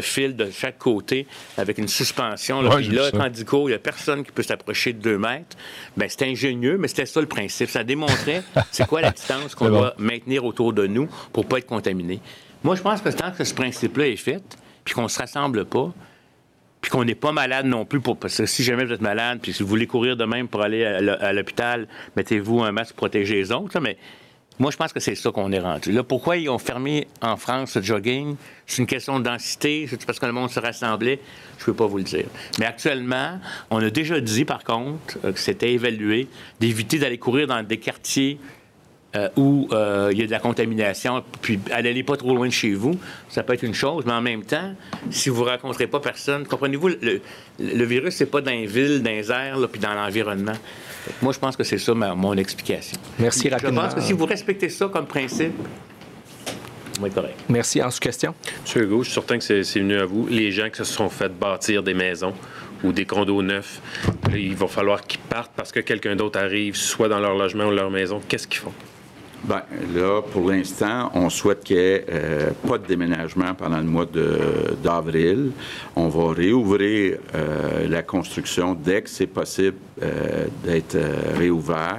fil de chaque côté avec une suspension. Là, puis là, tandis il n'y a personne qui peut s'approcher de deux mètres. Ben, c'est ingénieux, mais c'était ça le principe. Ça démontrait *laughs* c'est quoi la distance qu'on doit maintenir autour de nous pour ne pas être contaminé. Moi, je pense que tant que ce principe-là est fait, puis qu'on ne se rassemble pas, puis qu'on n'est pas malade non plus, pour, parce que si jamais vous êtes malade, puis si vous voulez courir de même pour aller à l'hôpital, mettez-vous un masque pour protéger les autres. mais moi, je pense que c'est ça qu'on est rendu. Là, pourquoi ils ont fermé en France le jogging? C'est une question de densité? C'est parce que le monde se rassemblait? Je ne peux pas vous le dire. Mais actuellement, on a déjà dit, par contre, euh, que c'était évalué d'éviter d'aller courir dans des quartiers euh, où euh, il y a de la contamination, puis n'allez pas trop loin de chez vous, ça peut être une chose, mais en même temps, si vous ne rencontrez pas personne, comprenez-vous, le, le virus, c'est pas dans les villes, dans les airs, puis dans l'environnement. Moi, je pense que c'est ça mon explication. Merci rapidement. Je pense que si vous respectez ça comme principe, oui, correct. Merci. En sous-question? Monsieur Hugo, je suis certain que c'est venu à vous. Les gens qui se sont fait bâtir des maisons ou des condos neufs, il va falloir qu'ils partent parce que quelqu'un d'autre arrive, soit dans leur logement ou leur maison. Qu'est-ce qu'ils font? Bien, là, pour l'instant, on souhaite qu'il n'y ait euh, pas de déménagement pendant le mois d'avril. On va réouvrir euh, la construction dès que c'est possible euh, d'être réouvert.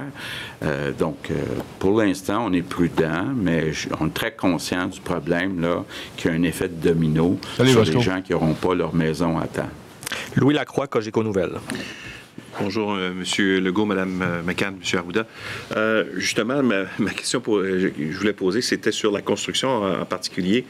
donc, pour l'instant, on est prudent, mais on est très conscient du problème, là, qu'il y a un effet de domino sur les gens qui n'auront pas leur maison à temps. Louis Lacroix, Cogeco Nouvelles. Bonjour, M. Monsieur Legault, Mme euh, McCann, M. Arruda. Euh, justement, ma, question que euh, je voulais poser, c'était sur la construction en, particulier.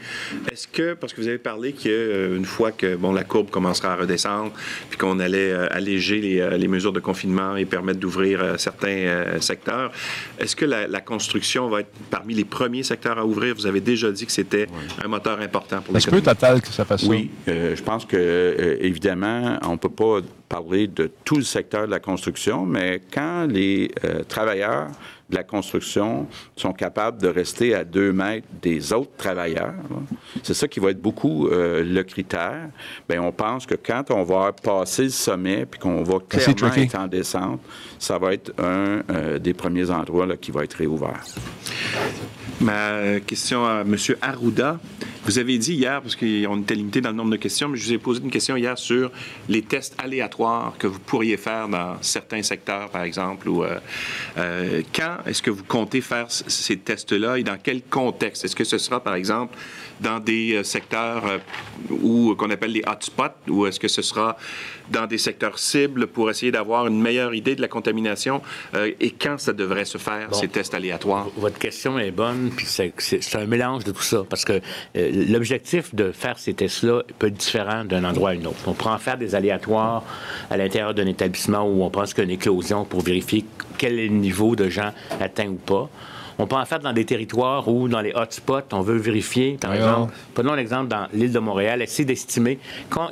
Est-ce que, parce que vous avez parlé qu'une fois que bon, la courbe commencera à redescendre, puis qu'on allait alléger les, mesures de confinement et permettre d'ouvrir certains secteurs, est-ce que la, construction va être parmi les premiers secteurs à ouvrir? Vous avez déjà dit que c'était un moteur important pour Est-ce que Total que ça fasse oui, ça? Oui, je pense que, évidemment, on ne peut pas parler de tout le secteur de la construction, mais quand les euh, travailleurs de la construction sont capables de rester à deux mètres des autres travailleurs, c'est ça qui va être beaucoup euh, le critère. Bien, on pense que quand on va passer le sommet puis qu'on va clairement être en descente, ça va être un euh, des premiers endroits là, qui va être réouvert. Ma question à M. Arruda. Vous avez dit hier, parce qu'on était limité dans le nombre de questions, mais je vous ai posé une question hier sur les tests aléatoires que vous pourriez faire dans certains secteurs, par exemple. Ou, euh, euh, quand est-ce que vous comptez faire ces tests-là et dans quel contexte? Est-ce que ce sera, par exemple, dans des euh, secteurs où qu'on appelle les hotspots, ou est-ce que ce sera dans des secteurs cibles pour essayer d'avoir une meilleure idée de la contamination et quand ça devrait se faire, ces tests aléatoires? Votre question est bonne, puis c'est un mélange de tout ça, parce que l'objectif de faire ces tests-là peut être différent d'un endroit à un autre. On prend en faire des aléatoires à l'intérieur d'un établissement où on pense qu'il y a une éclosion pour vérifier quel est le niveau de gens atteints ou pas. On peut en faire dans des territoires où, dans les hotspots, on veut vérifier, par exemple, prenons l'exemple dans l'île de Montréal, essayer d'estimer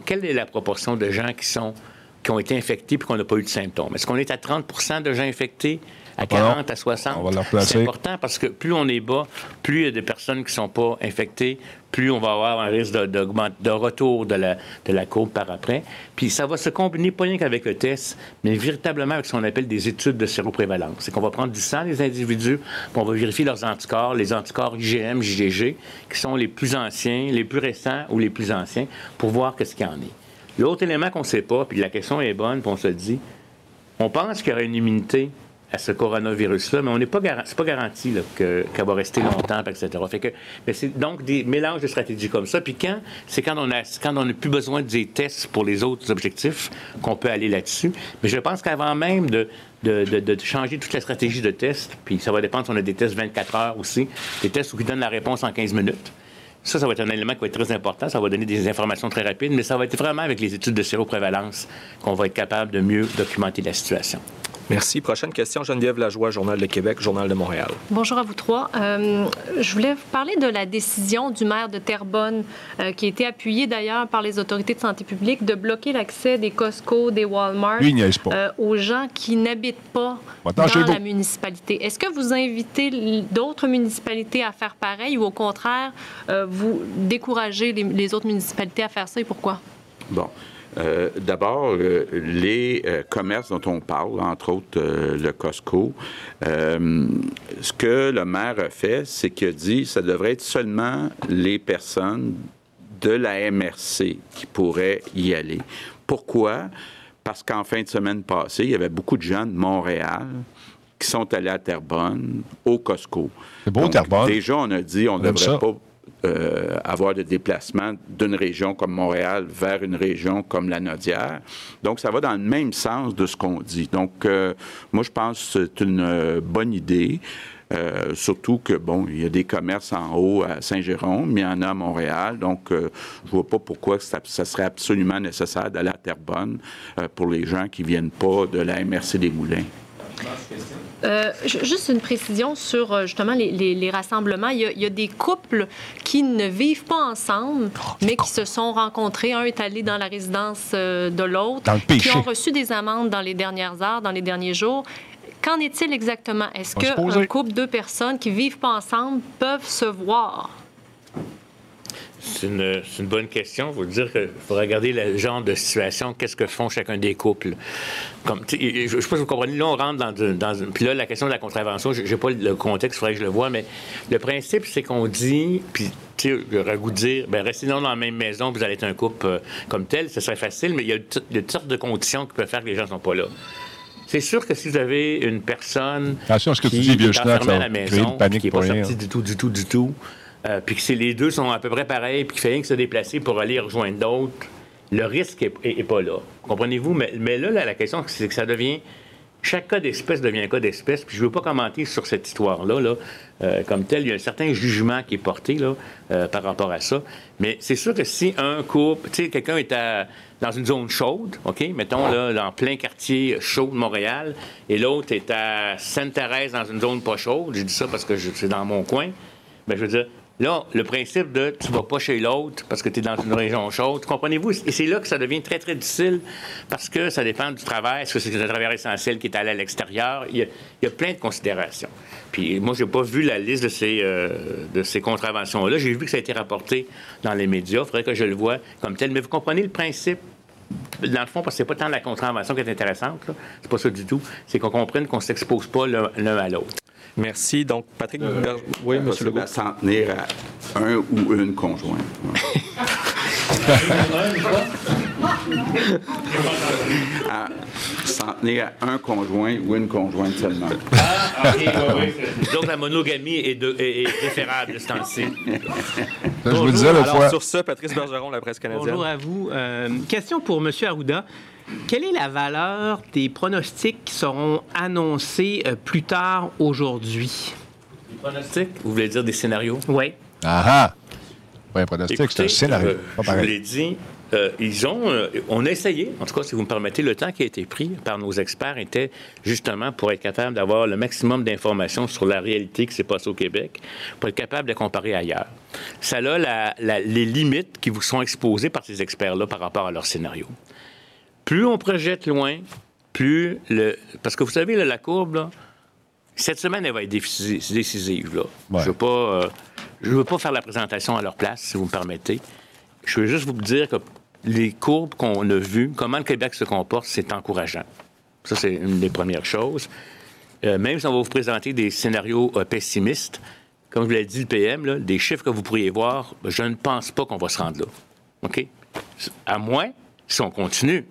quelle est la proportion de gens qui sont qui ont été infectés et qu'on n'a pas eu de symptômes. Est-ce qu'on est à 30% de gens infectés? À 40, à 60. C'est important parce que plus on est bas, plus il y a des personnes qui ne sont pas infectées, plus on va avoir un risque de, de retour de la, de courbe par après. Puis ça va se combiner pas rien qu'avec le test, mais véritablement avec ce qu'on appelle des études de séroprévalence. C'est qu'on va prendre du sang des individus, puis on va vérifier leurs anticorps, les anticorps IgM, IgG, qui sont les plus anciens, les plus récents ou les plus anciens, pour voir qu'est-ce qu'il y en est. L'autre élément qu'on ne sait pas, puis la question est bonne, puis on se dit, On pense qu'il y aura une immunité à ce coronavirus-là, mais on n'est pas, pas garanti qu'elle va rester longtemps, etc. Fait mais c'est donc des mélanges de stratégies comme ça. Puis quand, c'est quand on n'a plus besoin des tests pour les autres objectifs qu'on peut aller là-dessus. Mais je pense qu'avant même de, changer toute la stratégie de test, puis ça va dépendre si on a des tests 24 heures aussi, des tests qui donnent la réponse en 15 minutes. Ça, ça va être un élément qui va être très important. Ça va donner des informations très rapides, mais ça va être vraiment avec les études de séroprévalence qu'on va être capable de mieux documenter la situation. Merci. Prochaine question, Geneviève Lajoie, Journal de Québec, Journal de Montréal. Bonjour à vous trois. Euh, je voulais vous parler de la décision du maire de Terrebonne, euh, qui a été appuyée d'ailleurs par les autorités de santé publique, de bloquer l'accès des Costco, des Walmart euh, aux gens qui n'habitent pas dans la municipalité. Est-ce que vous invitez d'autres municipalités à faire pareil ou au contraire, vous découragez les, les autres municipalités à faire ça et pourquoi? Bon. Euh, d'abord, euh, les euh, commerces dont on parle, entre autres le Costco, ce que le maire a fait, c'est qu'il a dit que ça devrait être seulement les personnes de la MRC qui pourraient y aller. Pourquoi? Parce qu'en fin de semaine passée, il y avait beaucoup de gens de Montréal qui sont allés à Terrebonne, au Costco. C'est beau, Terrebonne. Déjà, on a dit on ne devrait pas euh, avoir de déplacement d'une région comme Montréal vers une région comme la Nodière. Donc, ça va dans le même sens de ce qu'on dit. Donc, euh, moi, je pense que c'est une euh, bonne idée. surtout que, bon, il y a des commerces en haut à Saint-Jérôme, mais il y en a à Montréal. Donc, je ne vois pas pourquoi ça, serait absolument nécessaire d'aller à Terrebonne pour les gens qui ne viennent pas de la MRC des Moulins. Euh, juste une précision sur euh, justement les, rassemblements. Il y, a, des couples qui ne vivent pas ensemble, mais qui se sont rencontrés. Un est allé dans la résidence euh, de l'autre, qui ont reçu des amendes dans les dernières heures, dans les derniers jours. Qu'en est-il exactement? Est-ce qu'un couple, deux personnes qui vivent pas ensemble peuvent se voir? C'est une, bonne question. Il faut dire qu'il faut regarder le genre de situation, qu'est-ce que font chacun des couples? Comme, je ne sais pas si vous comprenez, là, on rentre dans, dans Puis là, la question de la contravention, je n'ai pas le contexte, il faudrait que je le vois, mais le principe, c'est qu'on dit, puis j'aurais goût de dire, ben restez dans la même maison, vous allez être un couple euh, comme tel, ce serait facile, mais il y a toutes sortes de conditions qui peuvent faire que les gens ne sont pas là. C'est sûr que si vous avez une personne Attention à ce que tu dis, vieux à la maison, qui n'est pas sortie du tout, du tout, du tout, euh, puis que les deux sont à peu près pareils, puis qu'il fait rien que se déplacer pour aller rejoindre d'autres, le risque n'est pas là. Comprenez-vous? Mais, là, la question, c'est que ça devient. Chaque cas d'espèce devient un cas d'espèce, puis je ne veux pas commenter sur cette histoire-là. Là, euh, comme tel, il y a un certain jugement qui est porté euh, par rapport à ça. Mais c'est sûr que si un couple, tu sais, quelqu'un est dans une zone chaude, OK, mettons là, dans plein quartier chaud de Montréal, et l'autre est à Sainte-Thérèse dans une zone pas chaude, j'ai dit ça parce que c'est dans mon coin, bien, je veux dire, Là, le principe de tu vas pas chez l'autre parce que tu es dans une région chaude, comprenez-vous? Et c'est là que ça devient très, très difficile parce que ça dépend du travail. Est-ce que c'est un travail essentiel qui est allé à l'extérieur? Il, y a plein de considérations. Puis moi, j'ai pas vu la liste de ces, euh, de ces contraventions-là. J'ai vu que ça a été rapporté dans les médias. Il faudrait que je le vois comme tel. Mais vous comprenez le principe? Dans le fond, parce que c'est pas tant la contravention qui est intéressante, c'est pas ça du tout. C'est qu'on comprenne qu'on s'expose pas l'un à l'autre. Merci. Donc, Patrick euh, Oui, M. Legault. s'en tenir à un ou une conjointe. *laughs* s'en tenir à un conjoint ou une conjointe seulement. Ah, OK, oui, oui. *laughs* Donc, la monogamie est, de, est, préférable, ce temps-ci. *laughs* Je vous disais fois. Sur ça, Patrice Bergeron, la presse canadienne. Bonjour à vous. Euh, question pour M. Arruda. Quelle est la valeur des pronostics qui seront annoncés euh, plus tard aujourd'hui? Des pronostics? Vous voulez dire des scénarios? Oui. Ah ah! Oui, un pronostic, c'est un scénario. Euh, je vous l'ai dit, euh, ils ont, on a essayé, en tout cas, si vous me permettez, le temps qui a été pris par nos experts était justement pour être capable d'avoir le maximum d'informations sur la réalité qui s'est passée au Québec, pour être capable de comparer ailleurs. Ça a les limites qui vous sont exposées par ces experts-là par rapport à leur scénario plus on projette loin, plus le. Parce que vous savez, la courbe, cette semaine, elle va être décisive. Là. Je ne veux, pas, euh, veux pas faire la présentation à leur place, si vous me permettez. Je veux juste vous dire que les courbes qu'on a vues, comment le Québec se comporte, c'est encourageant. Ça, c'est une des premières choses. Euh, même si on va vous présenter des scénarios euh, pessimistes, comme je l'ai dit le PM, des chiffres que vous pourriez voir, je ne pense pas qu'on va se rendre là. À moins si on continue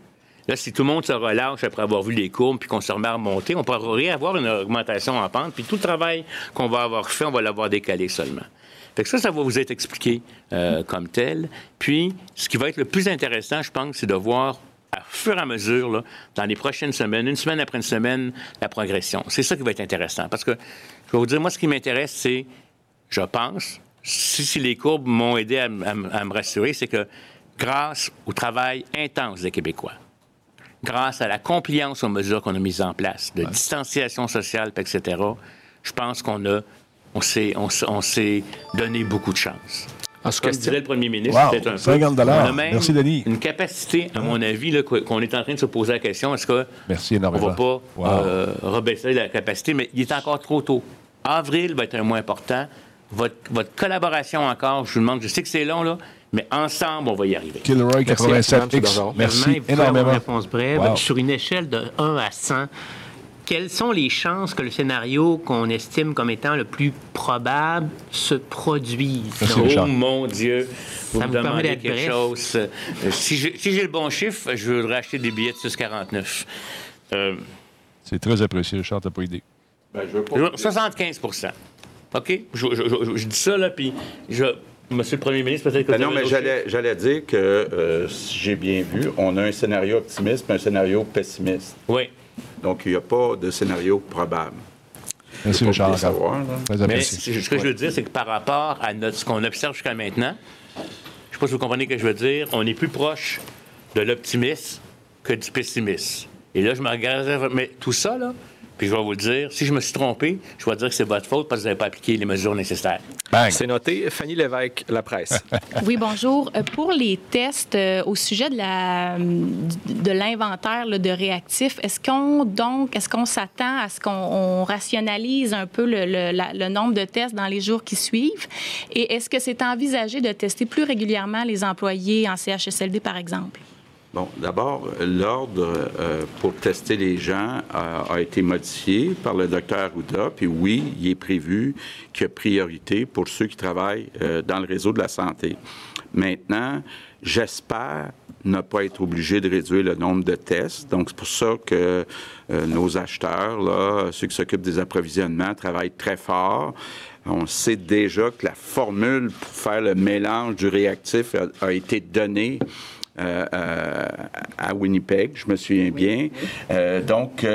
Là, si tout le monde se relâche après avoir vu les courbes puis qu'on se remet à remonter, on pourrait avoir une augmentation en pente. Puis tout le travail qu'on va avoir fait, on va l'avoir décalé seulement. Fait que ça, ça va vous être expliqué euh, comme tel. Puis, ce qui va être le plus intéressant, je pense, c'est de voir à fur et à mesure, là, dans les prochaines semaines, une semaine après une semaine, la progression. C'est ça qui va être intéressant. Parce que, je vais vous dire, moi, ce qui m'intéresse, c'est, je pense, si, les courbes m'ont aidé à, me rassurer, c'est que grâce au travail intense des Québécois, grâce à la compliance aux mesures qu'on a mises en place, de distanciation sociale, etc., je pense qu'on a, on s'est, on, s'est donné beaucoup de chance. En ce dirait le premier ministre, c'est un 50 peu. On a même Merci, Denis. une capacité, à mon avis, qu'on est en train de se poser la question est-ce qu'on ne va pas euh, rebaisser la capacité Mais il est encore trop tôt. Avril va être un mois important. Votre, votre collaboration encore, je vous demande, je sais que c'est long, là, mais ensemble, on va y arriver. Kilroy 87X. Merci, énormément. réponse brève. Sur une échelle de 1 à 100, quelles sont les chances que le scénario qu'on estime comme étant le plus probable se produise? oh mon Dieu! Vous me demandez quelque chose. Euh, si j'ai le bon chiffre, je voudrais acheter des billets de 6,49. Euh, C'est très apprécié, Richard, t'as pas idée. Ben, je veux pas 75% OK? Je, dis ça, là, puis je... Monsieur le Premier ministre, peut-être que ben Non, mais j'allais dire que, euh, si j'ai bien vu, on a un scénario optimiste et un scénario pessimiste. Oui. Donc, il n'y a pas de scénario probable. Merci, Richard. Mais ce que je veux dire, c'est que par rapport à notre, ce qu'on observe jusqu'à maintenant, je ne sais pas si vous comprenez ce que je veux dire, on est plus proche de l'optimisme que du pessimisme. Et là, je me regarde, mais tout ça, là, puis je vais vous le dire, si je me suis trompé, je vais dire que c'est votre faute parce que vous n'avez pas appliqué les mesures nécessaires. C'est noté. Fanny Lévesque, La Presse. *laughs* oui, bonjour. Euh, pour les tests euh, au sujet de la de l'inventaire de réactifs, est-ce qu'on donc est-ce qu'on s'attend à ce qu'on rationalise un peu le, le, nombre de tests dans les jours qui suivent? Et est-ce que c'est envisagé de tester plus régulièrement les employés en CHSLD, par exemple? Bon, d'abord, l'ordre euh, pour tester les gens a, été modifié par le docteur Arruda, puis oui, il est prévu qu'il y a priorité pour ceux qui travaillent euh, dans le réseau de la santé. Maintenant, j'espère ne pas être obligé de réduire le nombre de tests. Donc, c'est pour ça que euh, nos acheteurs, là, ceux qui s'occupent des approvisionnements, travaillent très fort. On sait déjà que la formule pour faire le mélange du réactif a été donnée euh, euh, à Winnipeg, je me souviens bien. Euh, donc,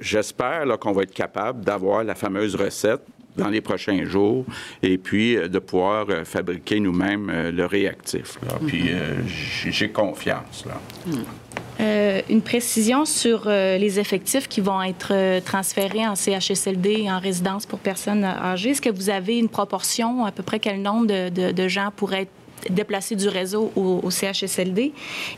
j'espère qu'on va être capable d'avoir la fameuse recette dans les prochains jours et puis de pouvoir fabriquer nous-mêmes le réactif. Puis j'ai confiance. Là. une précision sur les effectifs qui vont être transférés en CHSLD et en résidence pour personnes âgées. Est-ce que vous avez une proportion, à peu près quel nombre de, de, de gens pourraient être déplacer du réseau au, CHSLD.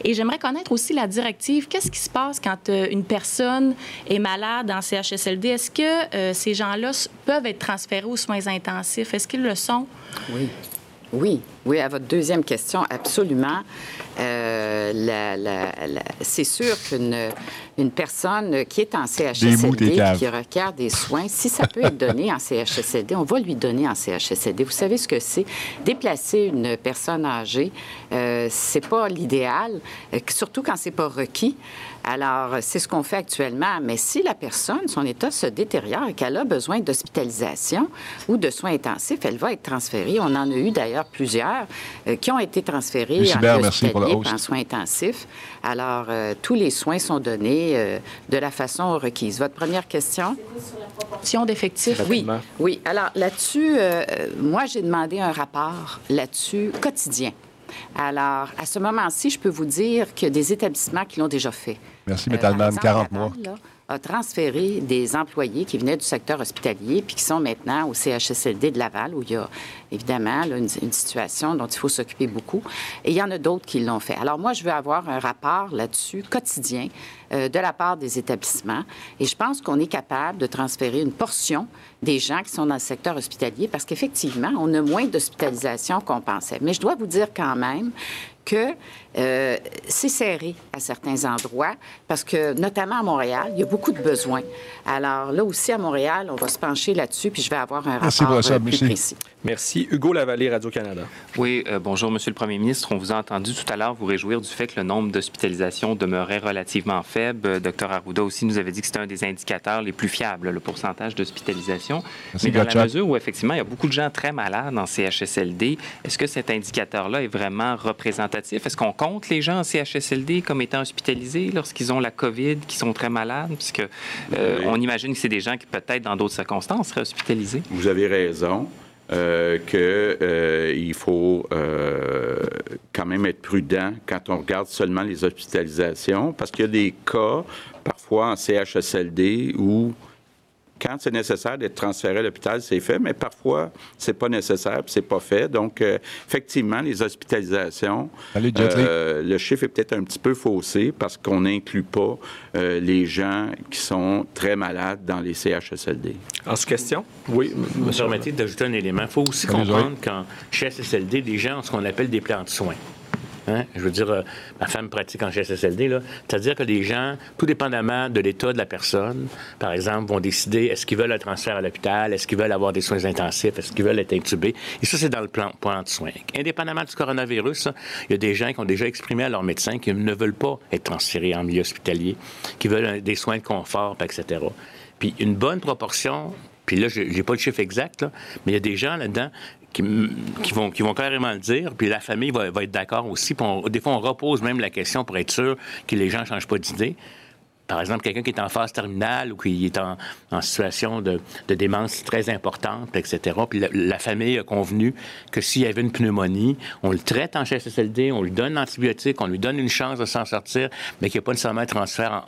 Et j'aimerais connaître aussi la directive. Qu'est-ce qui se passe quand euh, une personne est malade en CHSLD? Est-ce que euh, ces gens-là peuvent être transférés aux soins intensifs? Est-ce qu'ils le sont? Oui. Oui, oui, à votre deuxième question, absolument. Euh, c'est sûr qu'une une personne qui est en CHSLD, qui requiert des soins, si ça peut être donné en CHSLD, on va lui donner en CHSLD. Vous savez ce que c'est? Déplacer une personne âgée, euh, c'est pas l'idéal, euh, surtout quand c'est pas requis. Alors, c'est ce qu'on fait actuellement. Mais si la personne, son état se détériore et qu'elle a besoin d'hospitalisation ou de soins intensifs, elle va être transférée. On en a eu d'ailleurs plusieurs euh, qui ont été transférés en, en soins intensifs. Alors, euh, tous les soins sont donnés euh, de la façon requise. Votre première question? Sur la proportion d'effectifs. Oui, oui. Alors, là-dessus, moi, j'ai demandé un rapport là-dessus quotidien. Alors, à ce moment-ci, je peux vous dire que des établissements qui l'ont déjà fait. Merci, Metalman, 40 mois a transféré des employés qui venaient du secteur hospitalier puis qui sont maintenant au CHSLD de Laval, où il y a évidemment une, situation dont il faut s'occuper beaucoup. Et il y en a d'autres qui l'ont fait. Alors moi, je veux avoir un rapport là-dessus quotidien euh, de la part des établissements. Et je pense qu'on est capable de transférer une portion des gens qui sont dans le secteur hospitalier parce qu'effectivement, on a moins d'hospitalisation qu'on pensait. Mais je dois vous dire quand même que euh, c'est serré à certains endroits parce que, notamment à Montréal, il y a beaucoup de besoins. Alors là aussi, à Montréal, on va se pencher là-dessus, puis je vais avoir un rapport euh, plus précis. Merci. Hugo Lavallée, Radio-Canada. Oui, euh, bonjour, Monsieur le Premier ministre. On vous a entendu tout à l'heure vous réjouir du fait que le nombre d'hospitalisations demeurait relativement faible. Dr Arruda aussi nous avait dit que c'était un des indicateurs les plus fiables, le pourcentage d'hospitalisation. Mais dans la mesure où, effectivement, il y a beaucoup de gens très malades en CHSLD, est-ce que cet indicateur-là est vraiment représentatif? Est-ce qu'on compte les gens en CHSLD comme étant hospitalisés lorsqu'ils ont la COVID, qui sont très malades, puisque euh, on imagine que c'est des gens qui peut-être dans d'autres circonstances seraient hospitalisés. Vous avez raison. Euh, qu'il euh, faut quand même être prudent quand on regarde seulement les hospitalisations, parce qu'il y a des cas, parfois en CHSLD, où quand c'est nécessaire d'être transféré à l'hôpital, c'est fait, mais parfois, c'est pas nécessaire, c'est pas fait. Donc, euh, effectivement, les hospitalisations, euh, le chiffre est peut-être un petit peu faussé parce qu'on n'inclut pas euh, les gens qui sont très malades dans les CHSLD. En question? Oui, me permettez d'ajouter un élément. Il faut aussi comprendre qu'en CHSLD, des gens ont ce qu'on appelle des plans de soins. Hein? Je veux dire, euh, ma femme pratique en GSSLD, là. C'est-à-dire que les gens, tout dépendamment de l'état de la personne, par exemple, vont décider est-ce qu'ils veulent un transfert à l'hôpital, est-ce qu'ils veulent avoir des soins intensifs, est-ce qu'ils veulent être intubés. Et ça, c'est dans le plan, plan de soins. Indépendamment du coronavirus, il y a des gens qui ont déjà exprimé à leur médecin qu'ils ne veulent pas être transférés en milieu hospitalier, qui veulent des soins de confort, etc. Puis une bonne proportion puis là, je n'ai pas le chiffre exact, mais il y a des gens là-dedans qui, vont, qui vont carrément le dire, puis la famille va, être d'accord aussi. des fois, on repose même la question pour être sûr que les gens ne changent pas d'idée par exemple, quelqu'un qui est en phase terminale ou qui est en, situation de, démence très importante, etc. Puis la, famille a convenu que s'il y avait une pneumonie, on le traite en CHSLD, on lui donne l'antibiotique, on lui donne une chance de s'en sortir, mais qu'il n'y a pas nécessairement un transfert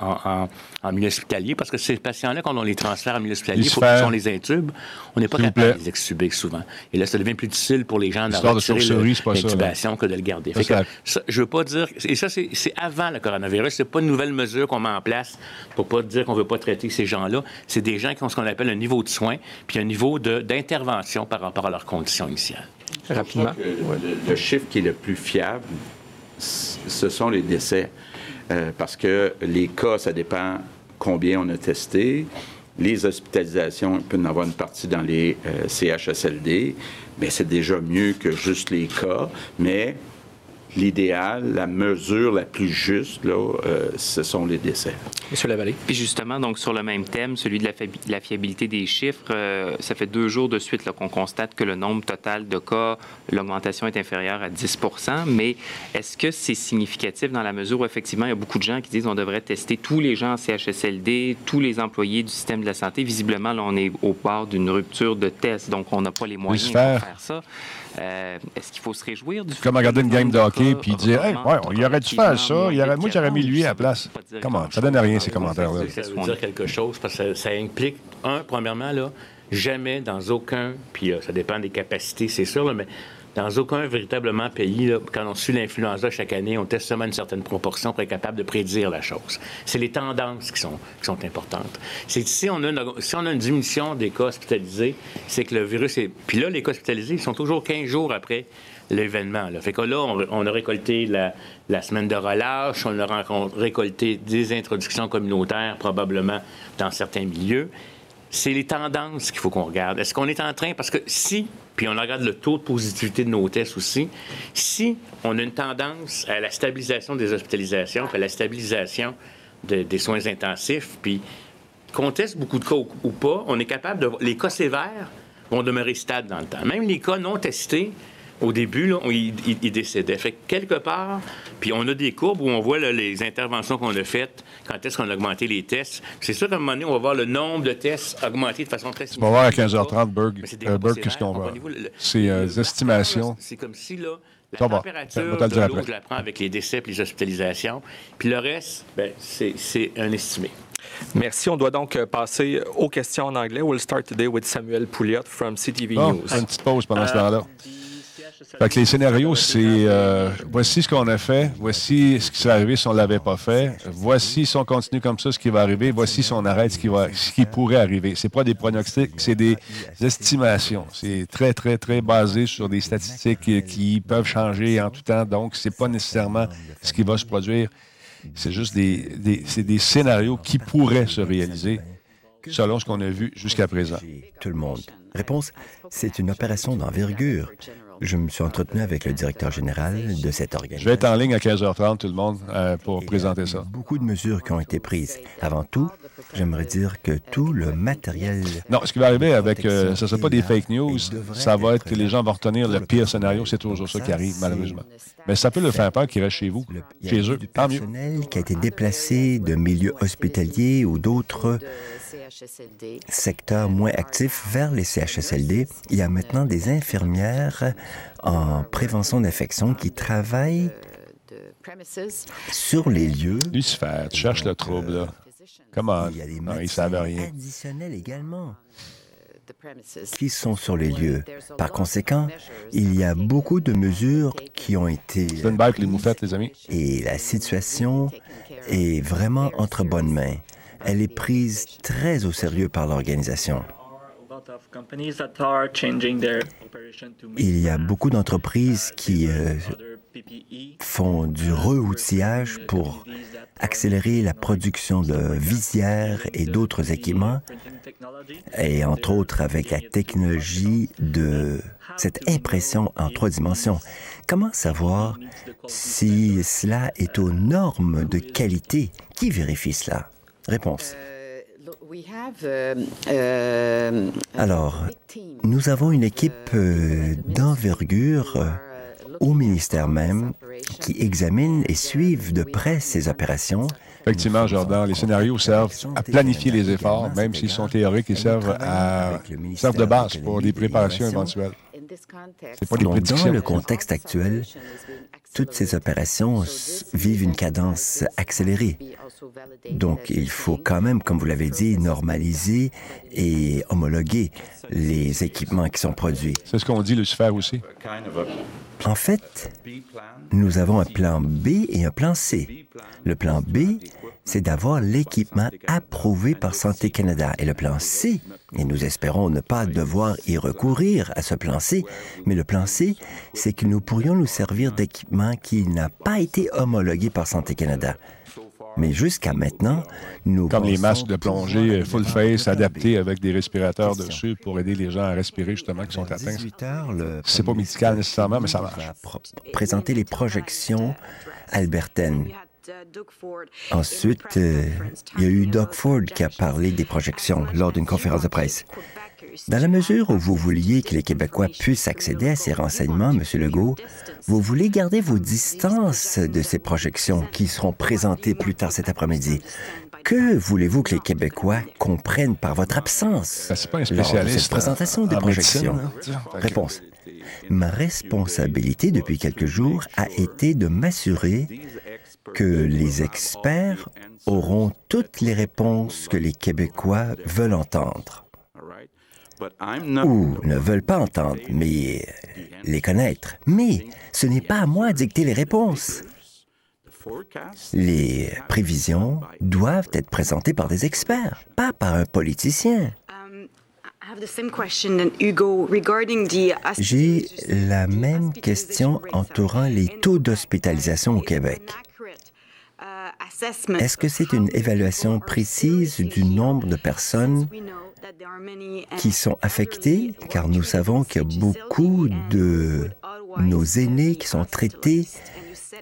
en, milieu hospitalier, parce que ces patients-là, quand on les transfère en milieu hospitalier, faut qu'ils les intubes, on n'est pas capable de les extuber souvent. Et là, ça devient plus difficile pour les gens retirer l'intubation que de le garder. je veux pas dire... Et ça, c'est avant le coronavirus. C'est pas une nouvelle mesure qu'on met en place pour pas dire qu'on ne veut pas traiter ces gens-là. C'est des gens qui ont ce qu'on appelle un niveau de soins, puis un niveau d'intervention par rapport à leurs conditions initiales. Rapidement. Le, chiffre qui est le plus fiable, ce sont les décès. Euh, parce que les cas, ça dépend combien on a testé. Les hospitalisations, il peut y en avoir une partie dans les euh, CHSLD, mais c'est déjà mieux que juste les cas. Mais l'idéal, la mesure la plus juste, là, euh, ce sont les décès. Monsieur Lavallée. Puis justement, donc sur le même thème, celui de la, fiabilité des chiffres, euh, ça fait deux jours de suite qu'on constate que le nombre total de cas, l'augmentation est inférieure à 10 mais est-ce que c'est significatif dans la mesure où effectivement, il y a beaucoup de gens qui disent qu'on devrait tester tous les gens en CHSLD, tous les employés du système de la santé? Visiblement, là, on est au bord d'une rupture de tests, donc on n'a pas les moyens de faire ça. Euh, est-ce qu'il faut se réjouir du Comme regarder une game de hockey puis dire, hey, ouais, il aurait dû faire ça. Il aurait, moi, j'aurais mis lui à la place. Comment? Ça donne rien, ces commentaires-là. Ça veut dire quelque chose parce que ça implique, un, premièrement, là, jamais dans aucun, puis euh, ça dépend des capacités, c'est sûr, mais dans aucun véritablement pays, quand on suit l'influenza chaque année, on teste seulement une certaine proportion pour être capable de prédire la chose. C'est les tendances qui sont, importantes. C'est si on, a une, si on a une diminution des cas hospitalisés, c'est que le virus est... Puis là, les cas hospitalisés, ils sont toujours 15 jours après l'événement. Fait que là, on, a récolté la, la, semaine de relâche, on a récolté des introductions communautaires, probablement dans certains milieux c'est les tendances qu'il faut qu'on regarde. Est-ce qu'on est en train, parce que si, puis on regarde le taux de positivité de nos tests aussi, si on a une tendance à la stabilisation des hospitalisations, puis à la stabilisation des soins intensifs, puis qu'on teste beaucoup de cas ou, pas, on est capable de... Les cas sévères vont demeurer stables dans le temps. Même les cas non testés, au début, là, il, décédait. Fait quelque part, puis on a des courbes où on voit les interventions qu'on a faites, quand est-ce qu'on a augmenté les tests. C'est sûr qu'à un moment donné, on va voir le nombre de tests augmenter de façon très On va voir à 15h30, Berg, euh, qu'est-ce qu'on va. C'est des euh, estimations. C'est comme si, là, la température de l'eau, je la prends avec les décès et les hospitalisations. Puis le reste, ben, c'est un estimé. Merci. On doit donc euh, passer aux questions en anglais. We'll start today with Samuel Pouliot from CTV News. Une petite pause pendant ce temps-là. Fait que les scénarios, c'est euh, voici ce qu'on a fait, voici ce qui serait arrivé si on ne l'avait pas fait, voici si on continue comme ça, ce qui va arriver, voici si on arrête ce qui, va, ce qui pourrait arriver. Ce pas des pronostics, c'est des estimations. C'est très, très, très basé sur des statistiques qui peuvent changer en tout temps. Donc, ce n'est pas nécessairement ce qui va se produire. C'est juste des, des, des scénarios qui pourraient se réaliser selon ce qu'on a vu jusqu'à présent. Tout le monde. Réponse, c'est une opération d'envergure. Je me suis entretenu avec le directeur général de cette organisation. Je vais être en ligne à 15h30, tout le monde, euh, pour présenter ça. Beaucoup de mesures qui ont été prises. Avant tout, j'aimerais dire que tout le matériel... Non, ce qui va arriver avec... Euh, ce ne sera pas des fake news, ça va être que les gens vont retenir le pire scénario. C'est toujours ça qui arrive, malheureusement. Mais ça peut le faire peur qu'ils restent chez vous, chez eux, tant mieux. qui a été déplacé de milieux hospitaliers ou d'autres secteurs moins actifs vers les CHSLD. Il y a maintenant des infirmières en prévention d'infection qui travaillent sur les lieux. Lucifer, tu cherches le trouble, là. Comment? Il y a des non, ils savent rien. additionnels également qui sont sur les lieux. Par conséquent, il y a beaucoup de mesures qui ont été... les moufettes, les amis. Et la situation est vraiment entre bonnes mains elle est prise très au sérieux par l'organisation. Il y a beaucoup d'entreprises qui euh, font du re-outillage pour accélérer la production de visières et d'autres équipements, et entre autres avec la technologie de cette impression en trois dimensions. Comment savoir si cela est aux normes de qualité? Qui vérifie cela? Réponse. Euh, euh, Alors, nous avons une équipe euh, d'envergure au ministère même qui examine et suivent de près ces opérations. Effectivement, Jordan, les scénarios servent à planifier les efforts, même s'ils sont théoriques, ils servent, à, servent de base pour des préparations éventuelles. Pas des dans le contexte actuel, toutes ces opérations vivent une cadence accélérée. Donc, il faut quand même, comme vous l'avez dit, normaliser et homologuer les équipements qui sont produits. C'est ce qu'on dit, Lucifer, aussi. En fait, nous avons un plan B et un plan C. Le plan B, c'est d'avoir l'équipement approuvé par Santé Canada. Et le plan C, et nous espérons ne pas devoir y recourir à ce plan C, mais le plan C, c'est que nous pourrions nous servir d'équipement qui n'a pas été homologué par Santé Canada. Mais jusqu'à maintenant, nous... Comme les masques de plongée full face adaptés avec des respirateurs dessus pour aider les gens à respirer justement qui sont atteints. C'est pas médical nécessairement, mais ça marche. Présenter les projections albertaines. Ensuite, euh, il y a eu Doug Ford qui a parlé des projections lors d'une conférence de presse. Dans la mesure où vous vouliez que les Québécois puissent accéder à ces renseignements, M. Legault, vous voulez garder vos distances de ces projections qui seront présentées plus tard cet après-midi. Que voulez-vous que les Québécois comprennent par votre absence ben, pas un spécialiste cette présentation des projections? Hein. Réponse. Ma responsabilité depuis quelques jours a été de m'assurer que les experts auront toutes les réponses que les Québécois veulent entendre ou ne veulent pas entendre, mais les connaître. Mais ce n'est pas à moi de dicter les réponses. Les prévisions doivent être présentées par des experts, pas par un politicien. J'ai la même question entourant les taux d'hospitalisation au Québec. Est-ce que c'est une évaluation précise du nombre de personnes qui sont affectés, car nous savons qu'il y a beaucoup de nos aînés qui sont traités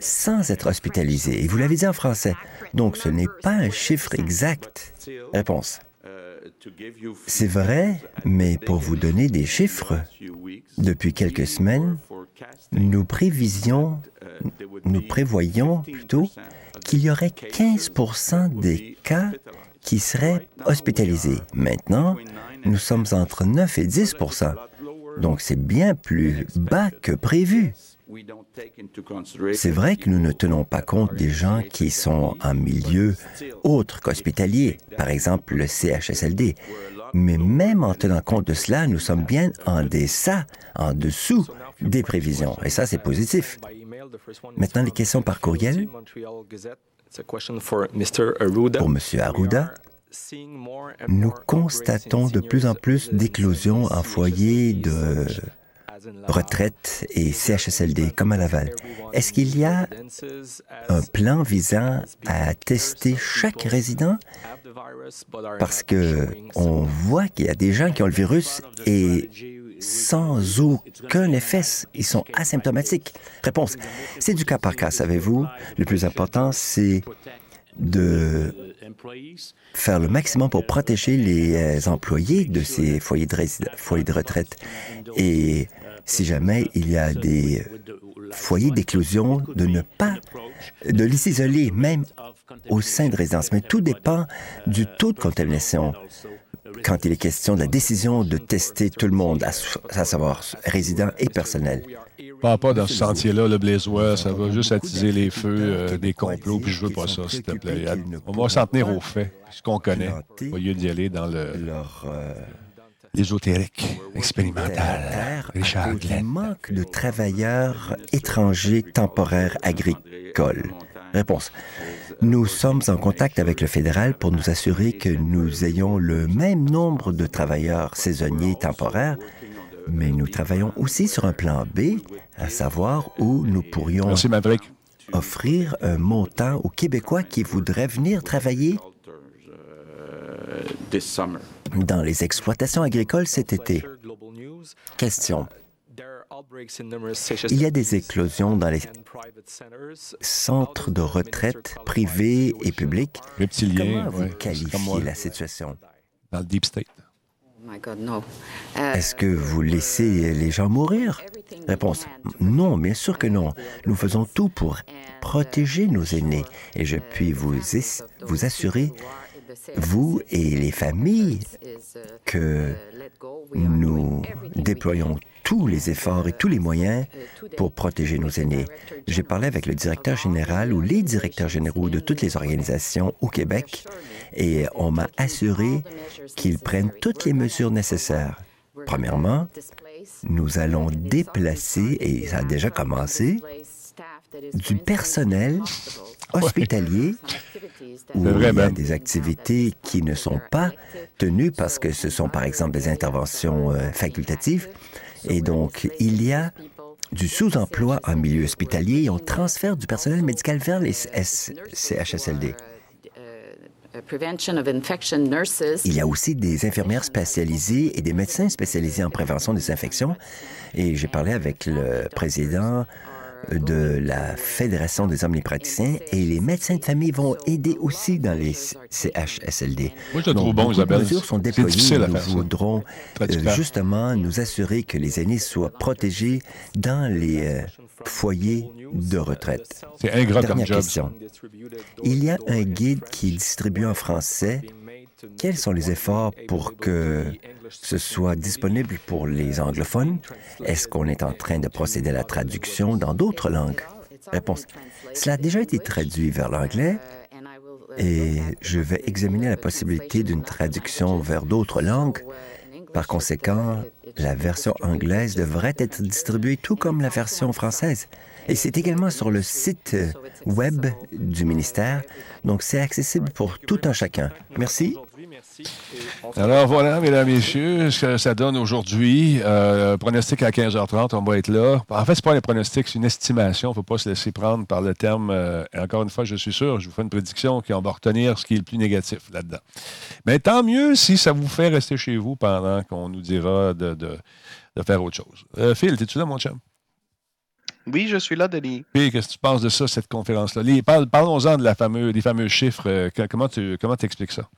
sans être hospitalisés. Et vous l'avez dit en français. Donc, ce n'est pas un chiffre exact. Réponse. C'est vrai, mais pour vous donner des chiffres, depuis quelques semaines, nous prévisions, nous prévoyons plutôt qu'il y aurait 15% des cas qui seraient hospitalisés. Maintenant, nous sommes entre 9 et 10% donc c'est bien plus bas que prévu. C'est vrai que nous ne tenons pas compte des gens qui sont en milieu autre qu'hospitalier, par exemple le CHSLD. Mais même en tenant compte de cela, nous sommes bien en en dessous des prévisions. Et ça, c'est positif. Maintenant, les questions par courriel. Pour M. Arruda, nous constatons de plus en plus d'éclosions en foyers de retraite et CHSLD, comme à Laval. Est-ce qu'il y a un plan visant à tester chaque résident? Parce que on voit qu'il y a des gens qui ont le virus et sans aucun effet, ils sont asymptomatiques. Réponse, c'est du cas par cas, savez-vous. Le plus important, c'est de faire le maximum pour protéger les employés de ces foyers de, foyers de retraite. Et si jamais il y a des foyers d'éclosion, de ne pas, de les isoler, même au sein de résidence. Mais tout dépend du taux de contamination quand il est question de la décision de tester tout le monde, à, savoir résidents et personnel. Pas pas dans ce sentier-là, le Blaisois, ça va juste attiser les feux euh, des complots, puis je veux pas ça, s'il te plaît. On va s'en tenir aux faits, ce qu'on connaît, au lieu d'y aller dans le... Euh, l'ésotérique expérimental. Richard Il manque de travailleurs étrangers temporaires agricoles. Réponse. Nous sommes en contact avec le fédéral pour nous assurer que nous ayons le même nombre de travailleurs saisonniers temporaires, mais nous travaillons aussi sur un plan B, à savoir où nous pourrions offrir un montant aux Québécois qui voudraient venir travailler dans les exploitations agricoles cet été. Question. Il y a des éclosions dans les centres de retraite privés et publics. Comment vous qualifiez la situation? Dans le Deep State. Est-ce que vous laissez les gens mourir? Réponse. Non, bien sûr que non. Nous faisons tout pour protéger nos aînés et je puis vous, vous assurer vous et les familles, que nous déployons tous les efforts et tous les moyens pour protéger nos aînés. J'ai parlé avec le directeur général ou les directeurs généraux de toutes les organisations au Québec et on m'a assuré qu'ils prennent toutes les mesures nécessaires. Premièrement, nous allons déplacer, et ça a déjà commencé, du personnel hospitalier *laughs* a des activités qui ne sont pas tenues parce que ce sont par exemple des interventions euh, facultatives. Et donc, il y a du sous-emploi en milieu hospitalier et on transfère du personnel médical vers les CHSLD. Il y a aussi des infirmières spécialisées et des médecins spécialisés en prévention des infections. Et j'ai parlé avec le président de la Fédération des omnipraticiens et les médecins de famille vont aider aussi dans les CHSLD. Moi, je trouve bon, Isabelle. Les mesures sont déployées. Nous voudrons euh, justement nous assurer que les aînés soient protégés dans les euh, foyers de retraite. C'est ingrat comme job. Question. Il y a un guide qui est distribué en français. Quels sont les efforts pour que ce soit disponible pour les anglophones? Est-ce qu'on est en train de procéder à la traduction dans d'autres langues? Réponse. Cela a déjà été traduit vers l'anglais et je vais examiner la possibilité d'une traduction vers d'autres langues. Par conséquent, la version anglaise devrait être distribuée tout comme la version française. Et c'est également sur le site web du ministère, donc c'est accessible pour tout un chacun. Merci. Alors voilà, mesdames, messieurs, ce que ça donne aujourd'hui. Euh, pronostic à 15h30, on va être là. En fait, ce n'est pas un pronostic, c'est une estimation. Il ne faut pas se laisser prendre par le terme. Euh, encore une fois, je suis sûr, je vous fais une prédiction qu'on va retenir ce qui est le plus négatif là-dedans. Mais tant mieux si ça vous fait rester chez vous pendant qu'on nous dira de, faire autre chose. Euh, Phil, es-tu là, mon chum? Oui, je suis là, Denis. Puis, qu'est-ce que tu penses de ça, cette conférence-là? Parlons-en de la fameux, des fameux chiffres. comment tu comment expliques ça?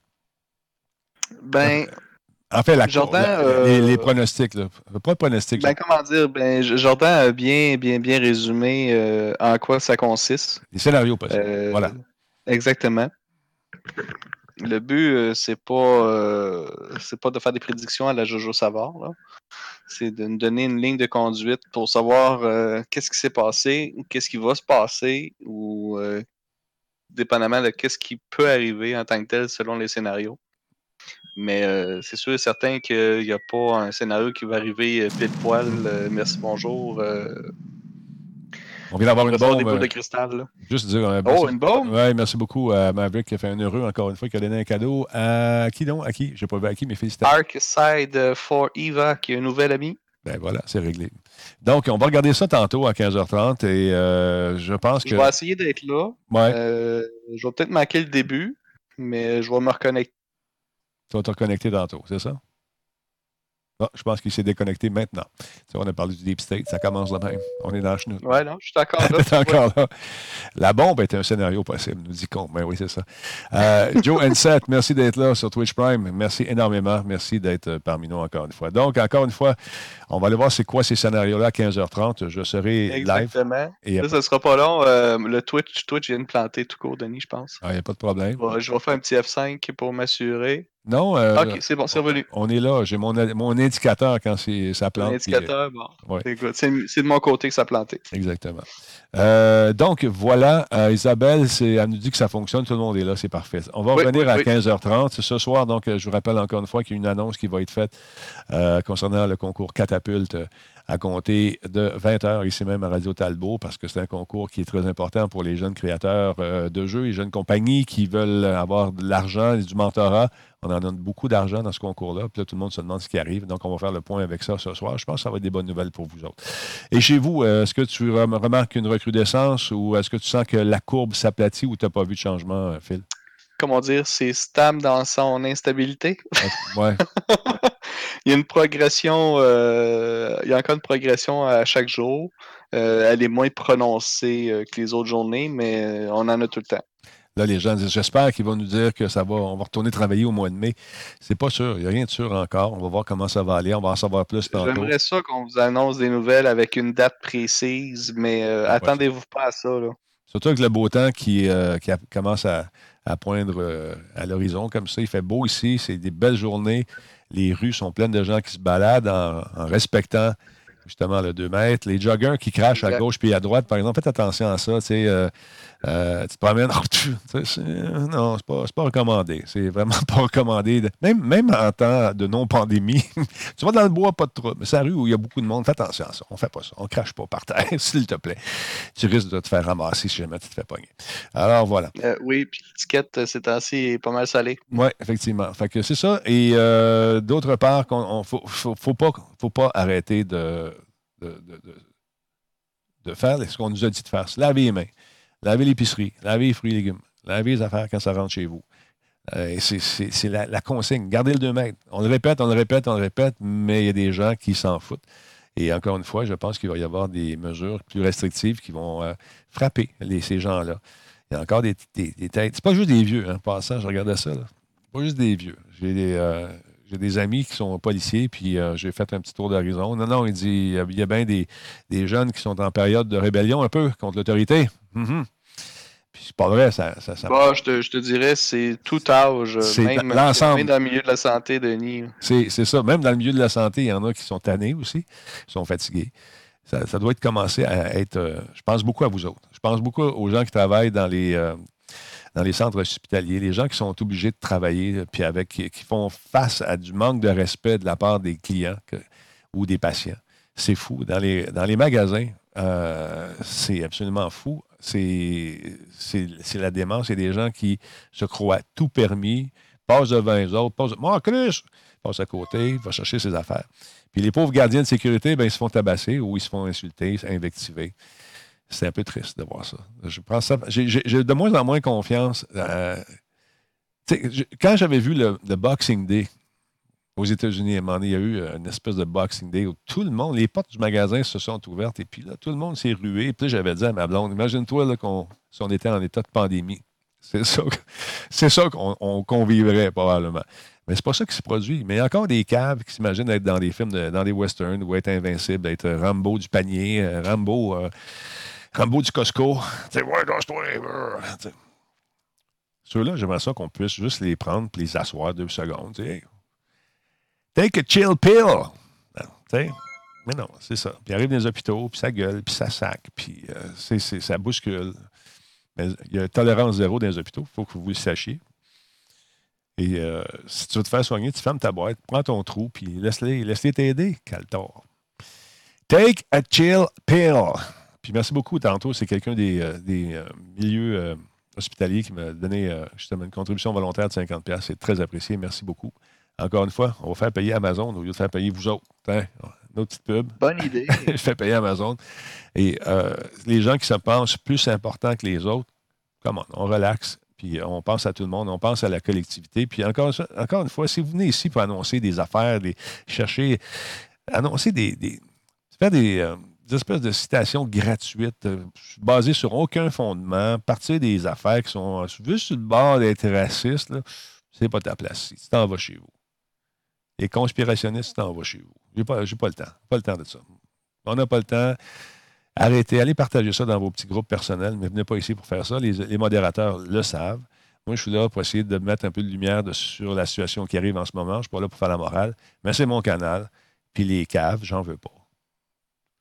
Ben. En fait, la, Jordan, les, pronostics, là. Pas de pronostics. Ben, comment dire, ben, Jordan a bien, bien, bien résumé euh, en quoi ça consiste. Les scénarios possibles. Euh, voilà. Exactement. Le but, euh, c'est pas, c'est pas de faire des prédictions à la Jojo Savard. C'est de nous donner une ligne de conduite pour savoir qu'est-ce qui s'est passé, ou qu'est-ce qui va se passer, ou dépendamment de qu'est-ce qui peut arriver en tant que tel selon les scénarios. Mais c'est sûr et certain qu'il n'y a pas un scénario qui va arriver pile poil. merci, bonjour. On vient d'avoir une bombe. Des de cristal. Juste dire. oh, une bombe? Oui, merci beaucoup à Maverick qui a fait un heureux encore une fois, qui a donné un cadeau. À qui donc? À qui? Je n'ai pas vu à qui, mais félicitations. Arkside for Eva, qui est un nouvel ami. Ben voilà, c'est réglé. Donc, on va regarder ça tantôt à 15h30 et euh, je pense que. Je vais essayer d'être là. Ouais. Euh, je vais peut-être manquer le début, mais je vais me reconnecter. Tu vas te reconnecter tantôt, c'est ça? Ah, je pense qu'il s'est déconnecté maintenant. Tu on a parlé du Deep State, ça commence là même. On est dans le chenou. Oui, non, je suis d'accord là. *laughs* encore là. La bombe est un scénario possible, nous dit con. Mais ben oui, c'est ça. Euh, *laughs* Joe N7, merci d'être là sur Twitch Prime. Merci énormément. Merci d'être euh, parmi nous encore une fois. Donc, encore une fois, on va aller voir c'est quoi ces scénarios-là à 15h30. Je serai Exactement. live. Et ça ne sera pas long. Euh, le Twitch, Twitch vient de planter tout court, Denis, je pense. Ah, il n'y a pas de problème. je vais faire un petit F5 pour m'assurer. Non. Euh, OK, c'est bon, c'est revenu. On est là. J'ai mon, mon indicateur quand ça plante. Mon indicateur, bon. C'est de mon côté que ça a planté. Exactement. Euh, donc, voilà. Euh, Isabelle, elle nous dit que ça fonctionne. Tout le monde est là. C'est parfait. On va revenir à 15h30. Ce soir, donc, je vous rappelle encore une fois qu'il y a une annonce qui va être faite concernant le concours Catapulte à compter de 20 h ici même à Radio Talbot, parce que c'est un concours qui est très important pour les jeunes créateurs de jeux, les jeunes compagnies qui veulent avoir de l'argent et du mentorat. On en donne beaucoup d'argent dans ce concours-là. Puis là, tout le monde se demande ce qui arrive. Donc, on va faire le point avec ça ce soir. Je pense que ça va être des bonnes nouvelles pour vous autres. Et chez vous, euh, est-ce que tu remarques une recrudescence ou est-ce que tu sens que la courbe s'aplatit ou tu n'as pas vu de changement, euh, Phil? Comment dire, c'est stable dans son instabilité. Ouais. *laughs* il y a une progression, euh, il y a encore une progression à chaque jour. elle est moins prononcée que les autres journées, mais on en a tout le temps. Là, les gens disent J'espère qu'ils vont nous dire que ça va, on va retourner travailler au mois de mai. C'est pas sûr. Il n'y a rien de sûr encore. On va voir comment ça va aller. On va en savoir plus tantôt. J'aimerais ça qu'on vous annonce des nouvelles avec une date précise, mais euh, attendez-vous pas à ça. Là. Surtout avec le beau temps qui, euh, commence à, poindre euh, à l'horizon comme ça. Il fait beau ici. C'est des belles journées. Les rues sont pleines de gens qui se baladent en, respectant justement le 2 mètres. Les joggers qui crachent à gauche puis à droite, par exemple, faites attention à ça. Tu sais, euh, tu te promènes, oh, non, c'est pas, pas recommandé. C'est vraiment *laughs* pas recommandé. Même, même en temps de non-pandémie, *laughs* tu vas dans le bois, pas de trouble. Mais c'est la rue où il y a beaucoup de monde. Fais attention à ça. On fait pas ça. On crache pas par terre, *laughs* s'il te plaît. Tu risques de te faire ramasser si jamais tu te fais pogner. Alors voilà. Euh, oui, puis l'étiquette, euh, c'est assez pas mal salé. Oui, effectivement. Fait que c'est ça. Et d'autre part, il faut, faut, pas, faut pas arrêter de, de, de, de faire ce qu'on nous a dit de faire. Se laver les mains Lavez l'épicerie, lavez les fruits et légumes, lavez les affaires quand ça rentre chez vous. Euh, c'est la, consigne. Gardez le 2 mètres. On le répète, on le répète, on le répète, mais il y a des gens qui s'en foutent. Et encore une fois, je pense qu'il va y avoir des mesures plus restrictives qui vont euh, frapper ces gens-là. Il y a encore des, têtes. C'est pas juste des vieux, hein, passant, je regardais ça. Là. Pas juste des vieux. J'ai des, euh, des, amis qui sont policiers, puis j'ai fait un petit tour d'horizon. Non, non, il dit il y a, bien des, jeunes qui sont en période de rébellion un peu contre l'autorité. Mm-hmm. Puis c'est pas vrai, ça. ça, bah, je, te, je, te, dirais, c'est tout âge. Même, l'ensemble. Même dans le milieu de la santé, Denis. C'est, c'est ça. Même dans le milieu de la santé, il y en a qui sont tannés aussi, qui sont fatigués. Ça, ça doit être commencé à être. Euh, je pense beaucoup à vous autres. Je pense beaucoup aux gens qui travaillent dans les, euh, dans les centres hospitaliers, les gens qui sont obligés de travailler, euh, puis avec, qui, font face à du manque de respect de la part des clients ou des patients. C'est fou. Dans les, dans les magasins, c'est absolument fou c'est la démence. C'est des gens qui se croient tout permis, passent devant les autres, passent Moi, Chris! passe à côté, va chercher ses affaires. Puis les pauvres gardiens de sécurité, ben, ils se font tabasser ou ils se font insulter, invectiver. C'est un peu triste de voir ça. Je ça. J'ai de moins en moins confiance. Euh, quand j'avais vu le, le, Boxing Day, aux États-Unis, il y a eu une espèce de Boxing Day où tout le monde, les portes du magasin se sont ouvertes et puis là, tout le monde s'est rué. Puis j'avais dit à ma blonde, imagine-toi si on était en état de pandémie. C'est ça, *laughs* c'est ça qu'on vivrait probablement. Mais c'est pas ça qui se produit. Mais il y a encore des caves qui s'imaginent être dans des films, dans des westerns, ou être invincible, être Rambo du panier, euh, Rambo, euh, Rambo du Costco. Tu sais, ouais, toi Ceux-là, j'aimerais ça qu'on puisse juste les prendre et les asseoir deux secondes. Take a chill pill. Ben, mais non, c'est ça. Puis il arrive dans les hôpitaux, puis ça gueule, puis ça sac, puis euh, c'est, ça bouscule. Mais il y a tolérance zéro dans les hôpitaux, il faut que vous le sachiez. Et euh, si tu veux te faire soigner, tu fermes ta boîte, prends ton trou, puis laisse-les laisse t'aider, Caltor. Take a chill pill. Puis merci beaucoup. Tantôt, c'est quelqu'un des, euh, euh, milieux hospitaliers qui m'a donné justement une contribution volontaire de 50$. C'est très apprécié. Merci beaucoup. Encore une fois, on va faire payer Amazon au lieu de faire payer vous autres. Hein? Notre petite pub. Bonne idée. *laughs* Je fais payer Amazon. Et les gens qui se pensent plus importants que les autres, comment on relaxe puis on pense à tout le monde, on pense à la collectivité. Puis encore, encore une fois, si vous venez ici pour annoncer des affaires, des, chercher, annoncer des, des faire des, euh, espèces de citations gratuites, euh, basées sur aucun fondement, partir des affaires qui sont juste sur le bord d'être racistes, c'est pas ta place ici. Tu t'en vas chez vous. Les conspirationnistes, t'en vas chez vous. J'ai pas, pas le temps. Pas le temps de ça. On n'a pas le temps. Arrêtez, allez partager ça dans vos petits groupes personnels, mais venez pas ici pour faire ça. Les, modérateurs le savent. Moi, je suis là pour essayer de mettre un peu de lumière sur la situation qui arrive en ce moment. Je ne suis pas là pour faire la morale, mais c'est mon canal. Puis les caves, j'en veux pas.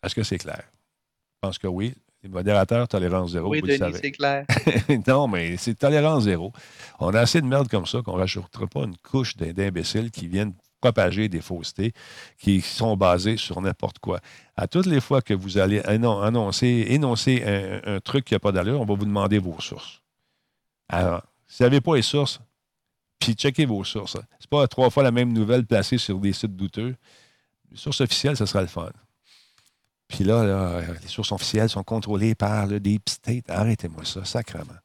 Est-ce que c'est clair? Je pense que oui. Les modérateurs, tolérance zéro. Oui, Denis, c'est clair. *laughs* non, mais c'est tolérance zéro. On a assez de merde comme ça qu'on ne rajoutera pas une couche d'imbéciles qui viennent propager des faussetés qui sont basées sur n'importe quoi. À toutes les fois que vous allez annoncer, énoncer un, truc qui n'a pas d'allure, on va vous demander vos sources. Alors, si vous n'avez pas les sources, puis checkez vos sources. Ce n'est pas trois fois la même nouvelle placée sur des sites douteux. Les sources officielles, ce sera le fun. Puis là, les sources officielles sont contrôlées par le Deep State. Arrêtez-moi ça, sacrement.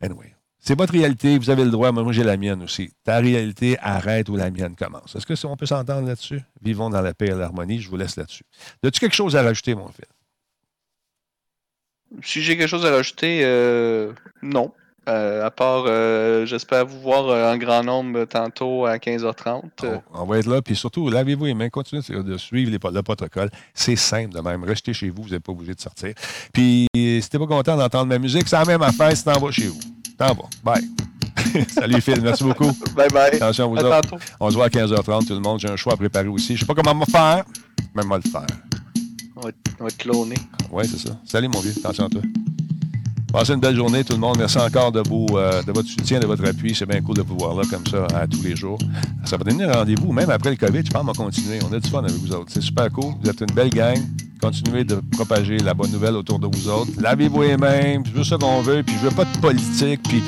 Anyway, c'est votre réalité, vous avez le droit, moi j'ai la mienne aussi. Ta réalité arrête où la mienne commence. Est-ce que on peut s'entendre là-dessus? Vivons dans la paix et l'harmonie, je vous laisse là-dessus. As-tu quelque chose à rajouter, mon fils? Si j'ai quelque chose à rajouter, euh, non. Euh, à part, euh, j'espère vous voir en grand nombre tantôt à 15h30. On, va être là, puis surtout, lavez-vous les mains, continuez de suivre les, le protocole. C'est simple de même. Restez chez vous, vous n'êtes pas obligé de sortir. Puis, si t'es pas content d'entendre ma musique, c'est la même affaire si t'en vas chez vous. T'en vas. Bye. *laughs* Salut Phil, merci beaucoup. Bye bye. Attention vous autres. On se voit à 15h30 tout le monde. J'ai un choix à préparer aussi. Je sais pas comment me faire, mais moi le faire. On va, on va te cloner. Oui, c'est ça. Salut mon vieux. Attention à toi. Passez une belle journée, tout le monde. Merci encore de, euh, de votre soutien, de votre appui. C'est bien cool de vous voir là comme ça à tous les jours. Ça va donner un rendez-vous, même après le COVID. Je pense qu'on va continuer. On a du fun avec vous autres. C'est super cool. Vous êtes une belle gang. Continuez de propager la bonne nouvelle autour de vous autres. Lavez-vous les mains. Veux ça qu'on veut. Puis je veux pas de politique. Puis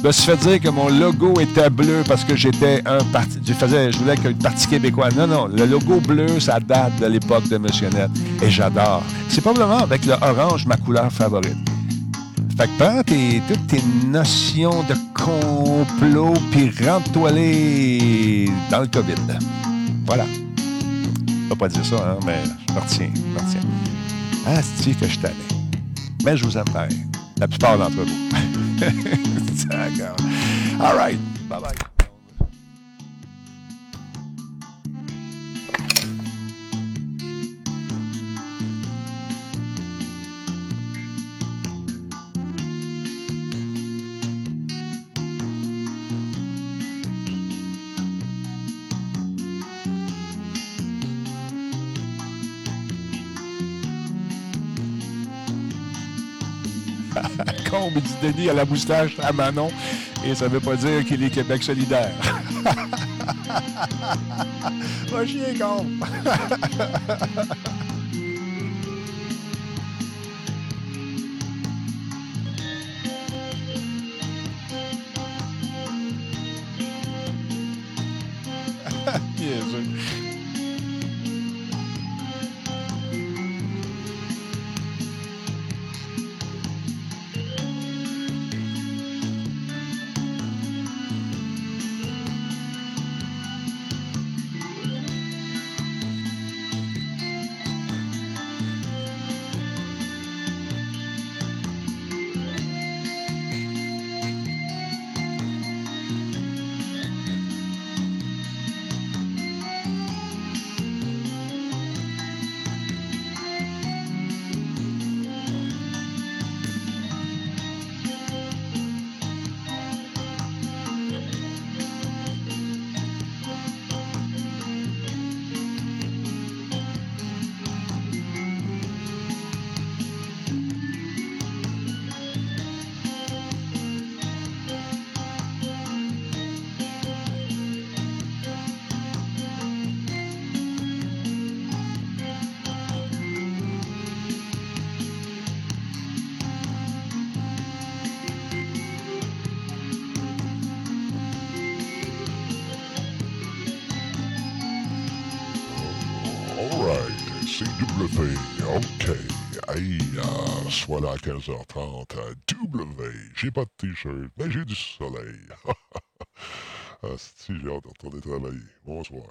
je me suis fait dire que mon logo était bleu parce que j'étais un parti. Je, faisais, je voulais le Parti québécois. Non, non. Le logo bleu, ça date de l'époque de M. Net. Et j'adore. C'est probablement avec le orange ma couleur favorite. Fait que prends tes, toutes tes notions de complot, puis rentre-toi dans le COVID. Voilà. Vais pas dire ça, hein, mais je me retiens. Je me. Ah, c'est que je t'allais. Mais je vous aime bien. La plupart d'entre vous. *laughs* D'accord. All right. Bye-bye. Combe dit Denis à la moustache à Manon. Et ça ne veut pas dire qu'il est Québec solidaire. *laughs* Va chier, Combe. *laughs* euh, soit là à 15h30. W. J'ai pas de t-shirt, mais j'ai du soleil. *laughs* ah, si, j'ai hâte de retourner travailler. Bonsoir.